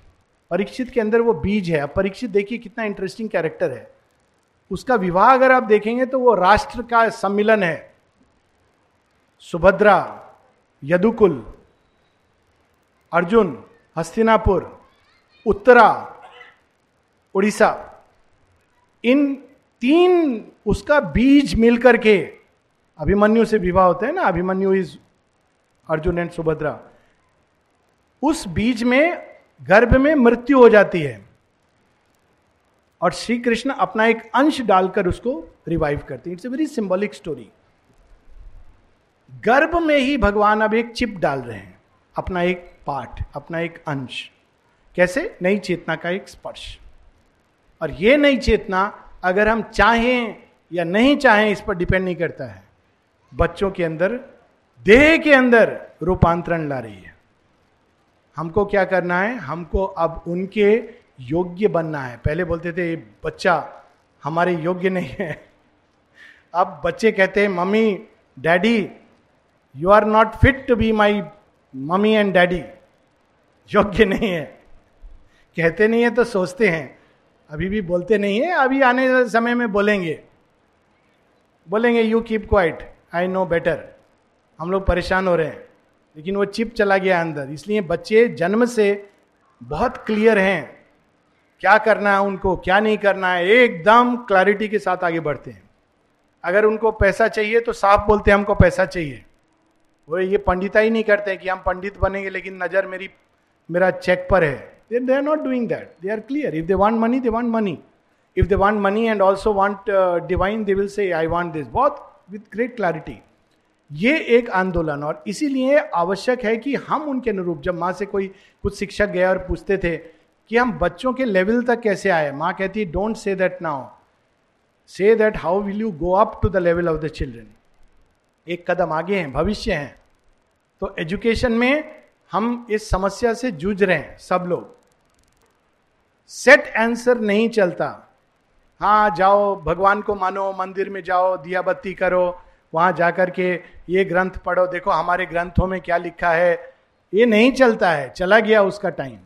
परीक्षित के अंदर वो बीज है। अब परीक्षित देखिए कितना इंटरेस्टिंग कैरेक्टर है। उसका विवाह अगर आप देखेंगे तो वो राष्ट्र का सम्मिलन है। सुभद्रा, यदुकुल, अर्जुन, हस्तिनापुर, उत्तरा, उड़ीसा। इन तीन उसका बीज मिलकर के, अभिमन्यु से विवाह होता है ना, अभिमन्यु इज़ अर्जुन एंड सुभद्रा, उस बीज में, गर्भ में मृत्यु हो जाती है। और श्री कृष्ण अपना एक अंश डालकर उसको रिवाइव करते हैं। It's a very symbolic story गर्भ में ही भगवान अब एक चिप डाल रहे हैं, अपना एक पार्ट, अपना एक अंश। कैसे? नई चेतना का एक स्पर्श। और ये नई चेतना अगर हम चाहें या नहीं चाहें, इस पर डिपेंड नहीं करता है। बच्चों के अंदर, देह के अंदर रूपांतरण ला रही है। हमको क्या करना है? हमको अब उनके योग्य बनना है। पहले बोलते थे, बच्चा, हमारे योग्य नहीं है। अब बच्चे कहते हैं, mummy, daddy, you are not fit to be my mummy and daddy. योग्य नहीं है। कहते नहीं है तो सोचते हैं। अभी भी बोलते नहीं है, अभी आने समय में बोलेंगे। बोलेंगे you keep quiet I know better हम लोग परेशान हो रहे हैं। लेकिन वो चिप चला गया अंदर। इसलिए बच्चे जन्म से बहुत क्लियर हैं। क्या करना है उनको, क्या नहीं करना है, एकदम क्लैरिटी के साथ आगे बढ़ते हैं। अगर उनको पैसा चाहिए तो साफ़ बोलते हैं, हमको पैसा चाहिए। वो ये पंडिता ही नहीं करते कि हम पंडित बनेंगे, लेकिन नज़र मेरी, मेरा चेक पर है। They are not doing that they are clear if they want money they want money if they want money and also want divine they will say I want this बहुत विथ ग्रेट क्लैरिटी ये एक आंदोलन और इसीलिए आवश्यक है कि हम उनके अनुरूप, जब माँ से कोई कुछ शिक्षक गया और पूछते थे कि हम बच्चों के लेवल तक कैसे आए, माँ कहती don't say that now say that how will you go up to the level of the children एक कदम आगे हैं, भविष्य हैं। तो एजुकेशन में हम इस समस्या से जूझ रहे हैं, सब लोग। सेट आंसर नहीं चलता। हाँ जाओ, भगवान को मानो, मंदिर में जाओ दिया बत्ती करो, वहाँ जाकर के ये ग्रंथ पढ़ो। देखो, हमारे ग्रंथों में क्या लिखा है? ये नहीं चलता है, चला गया उसका time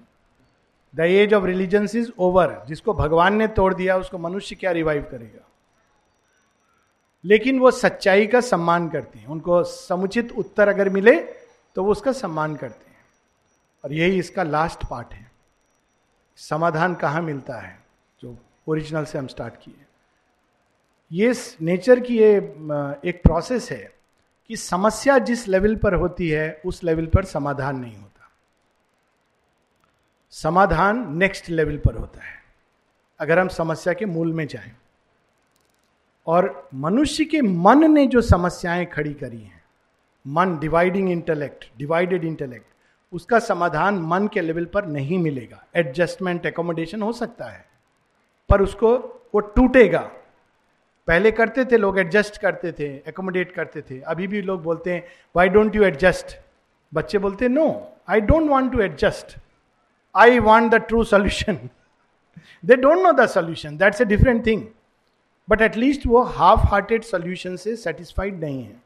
the age of religion is over जिसको भगवान ने तोड़ दिया, उसको मनुष्य क्या रिवाइव करेगा? लेकिन वो सच्चाई का सम्मान करते हैं। उनको समुचित उत्तर अगर मिले तो वो उसका सम्मान करते हैं। और यही इसका लास्ट पार्ट है। समाधान कहाँ मिलता है, जो ओरिजिनल से हम स्टार्ट किए। ये नेचर की ये एक प्रोसेस है कि समस्या जिस लेवल पर होती है, उस लेवल पर समाधान नहीं होता। समाधान नेक्स्ट लेवल पर होता है, अगर हम समस्या के मूल में जाएँ। और मनुष्य के मन ने जो समस्याएँ खड़ी करी हैं, मन डिवाइडिंग इंटेलेक्ट डिवाइडेड इंटेलेक्ट उसका समाधान मन के लेवल पर नहीं मिलेगा। एडजस्टमेंट एकोमोडेशन हो सकता है, पर उसको, वो टूटेगा। पहले करते थे लोग एडजस्ट करते थे एकोमोडेट करते थे। अभी भी लोग बोलते हैं वाई डोंट यू एडजस्ट बच्चे बोलते no I don't want to adjust I want the true solution they don't know the solution that's a different thing but at least वो हाफ़ हार्टेड सोल्यूशन से सेटिस्फाइड नहीं है।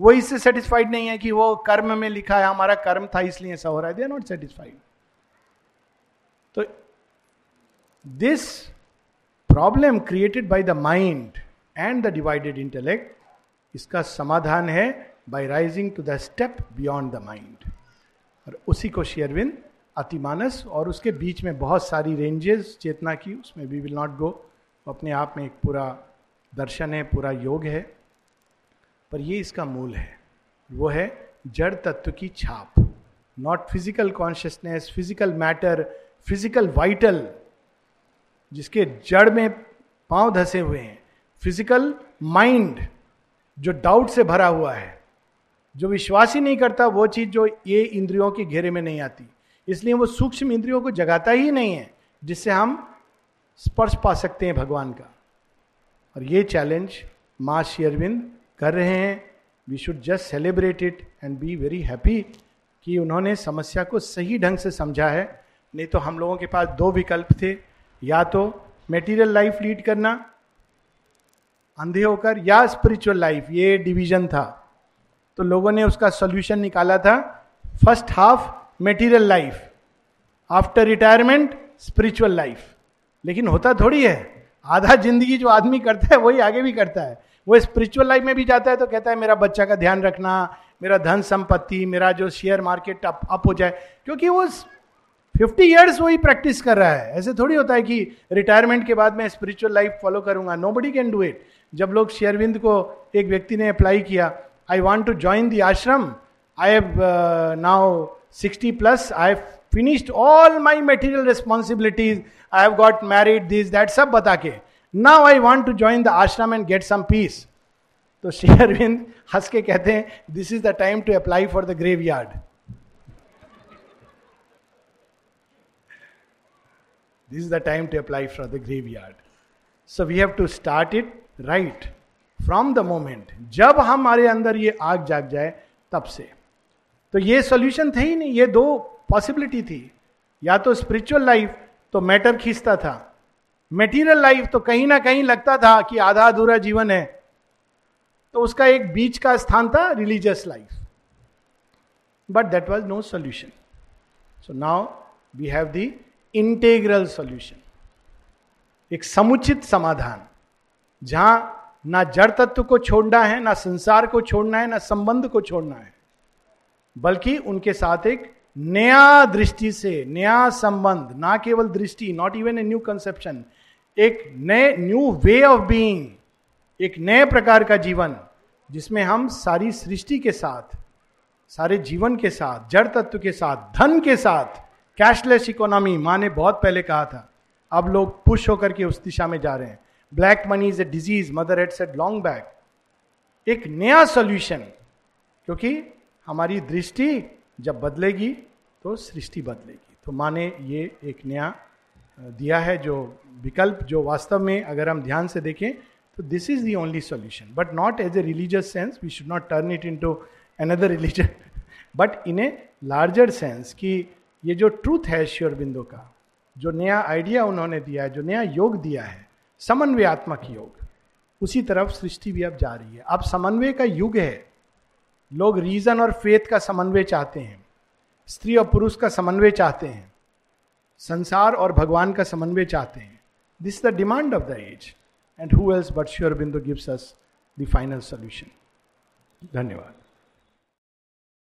वो इससे satisfied नहीं है कि वो कर्म में लिखा है, हमारा कर्म था इसलिए ऐसा हो रहा है। दे आर नॉट सेटिस्फाइड तो this problem created by the mind and the divided intellect इसका समाधान है by rising to the step beyond the mind और उसी को शेयरविंद, अतिमानस और उसके बीच में बहुत सारी रेंजेस चेतना की, उसमें वी विल नॉट गो अपने आप में एक पूरा दर्शन है, पूरा योग है। पर ये इसका मूल है। वो है जड़ तत्व की छाप। Not physical consciousness physical matter physical vital जिसके जड़ में पाँव धसे हुए हैं। फ़िज़िकल माइंड जो डाउट से भरा हुआ है। जो विश्वास ही नहीं करता, वो चीज़ जो ये इंद्रियों के घेरे में नहीं आती। इसलिए वो सूक्ष्म इंद्रियों को जगाता ही नहीं है, जिससे हम स्पर्श पा सकते हैं भगवान का। और ये चैलेंज माँ शेयरविंद कर रहे हैं we should just celebrate it and be very happy कि उन्होंने समस्या को सही ढंग से समझा है। नहीं तो हम लोगों के पास दो विकल्प थे, या तो मेटीरियल लाइफ लीड करना, अंधे होकर, या स्पिरिचुअल लाइफ ये डिवीज़न था। तो लोगों ने उसका सोल्यूशन निकाला था first half material life after retirement spiritual life लेकिन होता थोड़ी है, आधा ज़िंदगी जो आदमी करता है, वही आगे भी करता है। वो स्पिरिचुअल लाइफ में भी जाता है तो कहता है, मेरा बच्चा का ध्यान रखना, मेरा धन संपत्ति, मेरा जो शेयर मार्केट अप अप हो जाए। क्योंकि वो फिफ्टी ईयर्स वही प्रैक्टिस कर रहा है। ऐसे थोड़ी होता है कि रिटायरमेंट के बाद मैं स्पिरिचुअल लाइफ फॉलो करूँगा। Nobody can do it जब लोग शेयरविंद को एक व्यक्ति ने अप्लाई किया I want to join the ashram I have now sixty plus I have finished all my material responsibilities I have got married this that सब बता के। Now I want to join the ashram and get some peace तो शेयरविंद हंस के कहते हैं this is the time to apply for the graveyard this is the time to apply for the graveyard so we have to start it right from the moment जब हमारे अंदर ये आग जाग जाए, तब से। तो ये सोल्यूशन थे ही नहीं, ये दो पॉसिबिलिटी थी। या तो स्पिरिचुअल लाइफ तो मैटर खींचता था। मेटीरियल लाइफ तो कहीं ना कहीं लगता था कि आधा अधूरा जीवन है। तो उसका एक बीच का स्थान था religious life but that was no solution so now we have the integral solution एक समुचित समाधान, जहाँ ना जड़ तत्व को छोड़ना है, ना संसार को छोड़ना है, ना संबंध को छोड़ना है, बल्कि उनके साथ एक नया दृष्टि से, नया संबंध, ना केवल दृष्टि not even a new conception एक नए न्यू वे ऑफ़ बीइंग एक नए प्रकार का जीवन, जिसमें हम सारी सृष्टि के साथ, सारे जीवन के साथ, जड़ तत्व के साथ, धन के साथ कैशलेस इकोनॉमी माँ ने बहुत पहले कहा था। अब लोग पुश होकर के उस दिशा में जा रहे हैं। Black money is a disease mother had said long back एक नया सोल्यूशन क्योंकि हमारी दृष्टि जब बदलेगी तो सृष्टि बदलेगी। तो माने ये एक नया दिया है जो विकल्प जो वास्तव में अगर हम ध्यान से देखें तो this is the only solution but not as a religious sense we should not turn it into another religion but in a larger sense कि ये जो ट्रूथ है श्योर बिंदु का, जो नया आइडिया उन्होंने दिया है, जो नया योग दिया है, समन्वयात्मक योग, उसी तरफ़ सृष्टि भी अब जा रही है। अब समन्वय का युग है। लोग रीजन और फेथ का समन्वय चाहते हैं। स्त्री और पुरुष का समन्वय चाहते हैं। संसार और भगवान का समन्वय चाहते हैं। this the demand of the age and who else but sure Bindu gives us the final solution धन्यवाद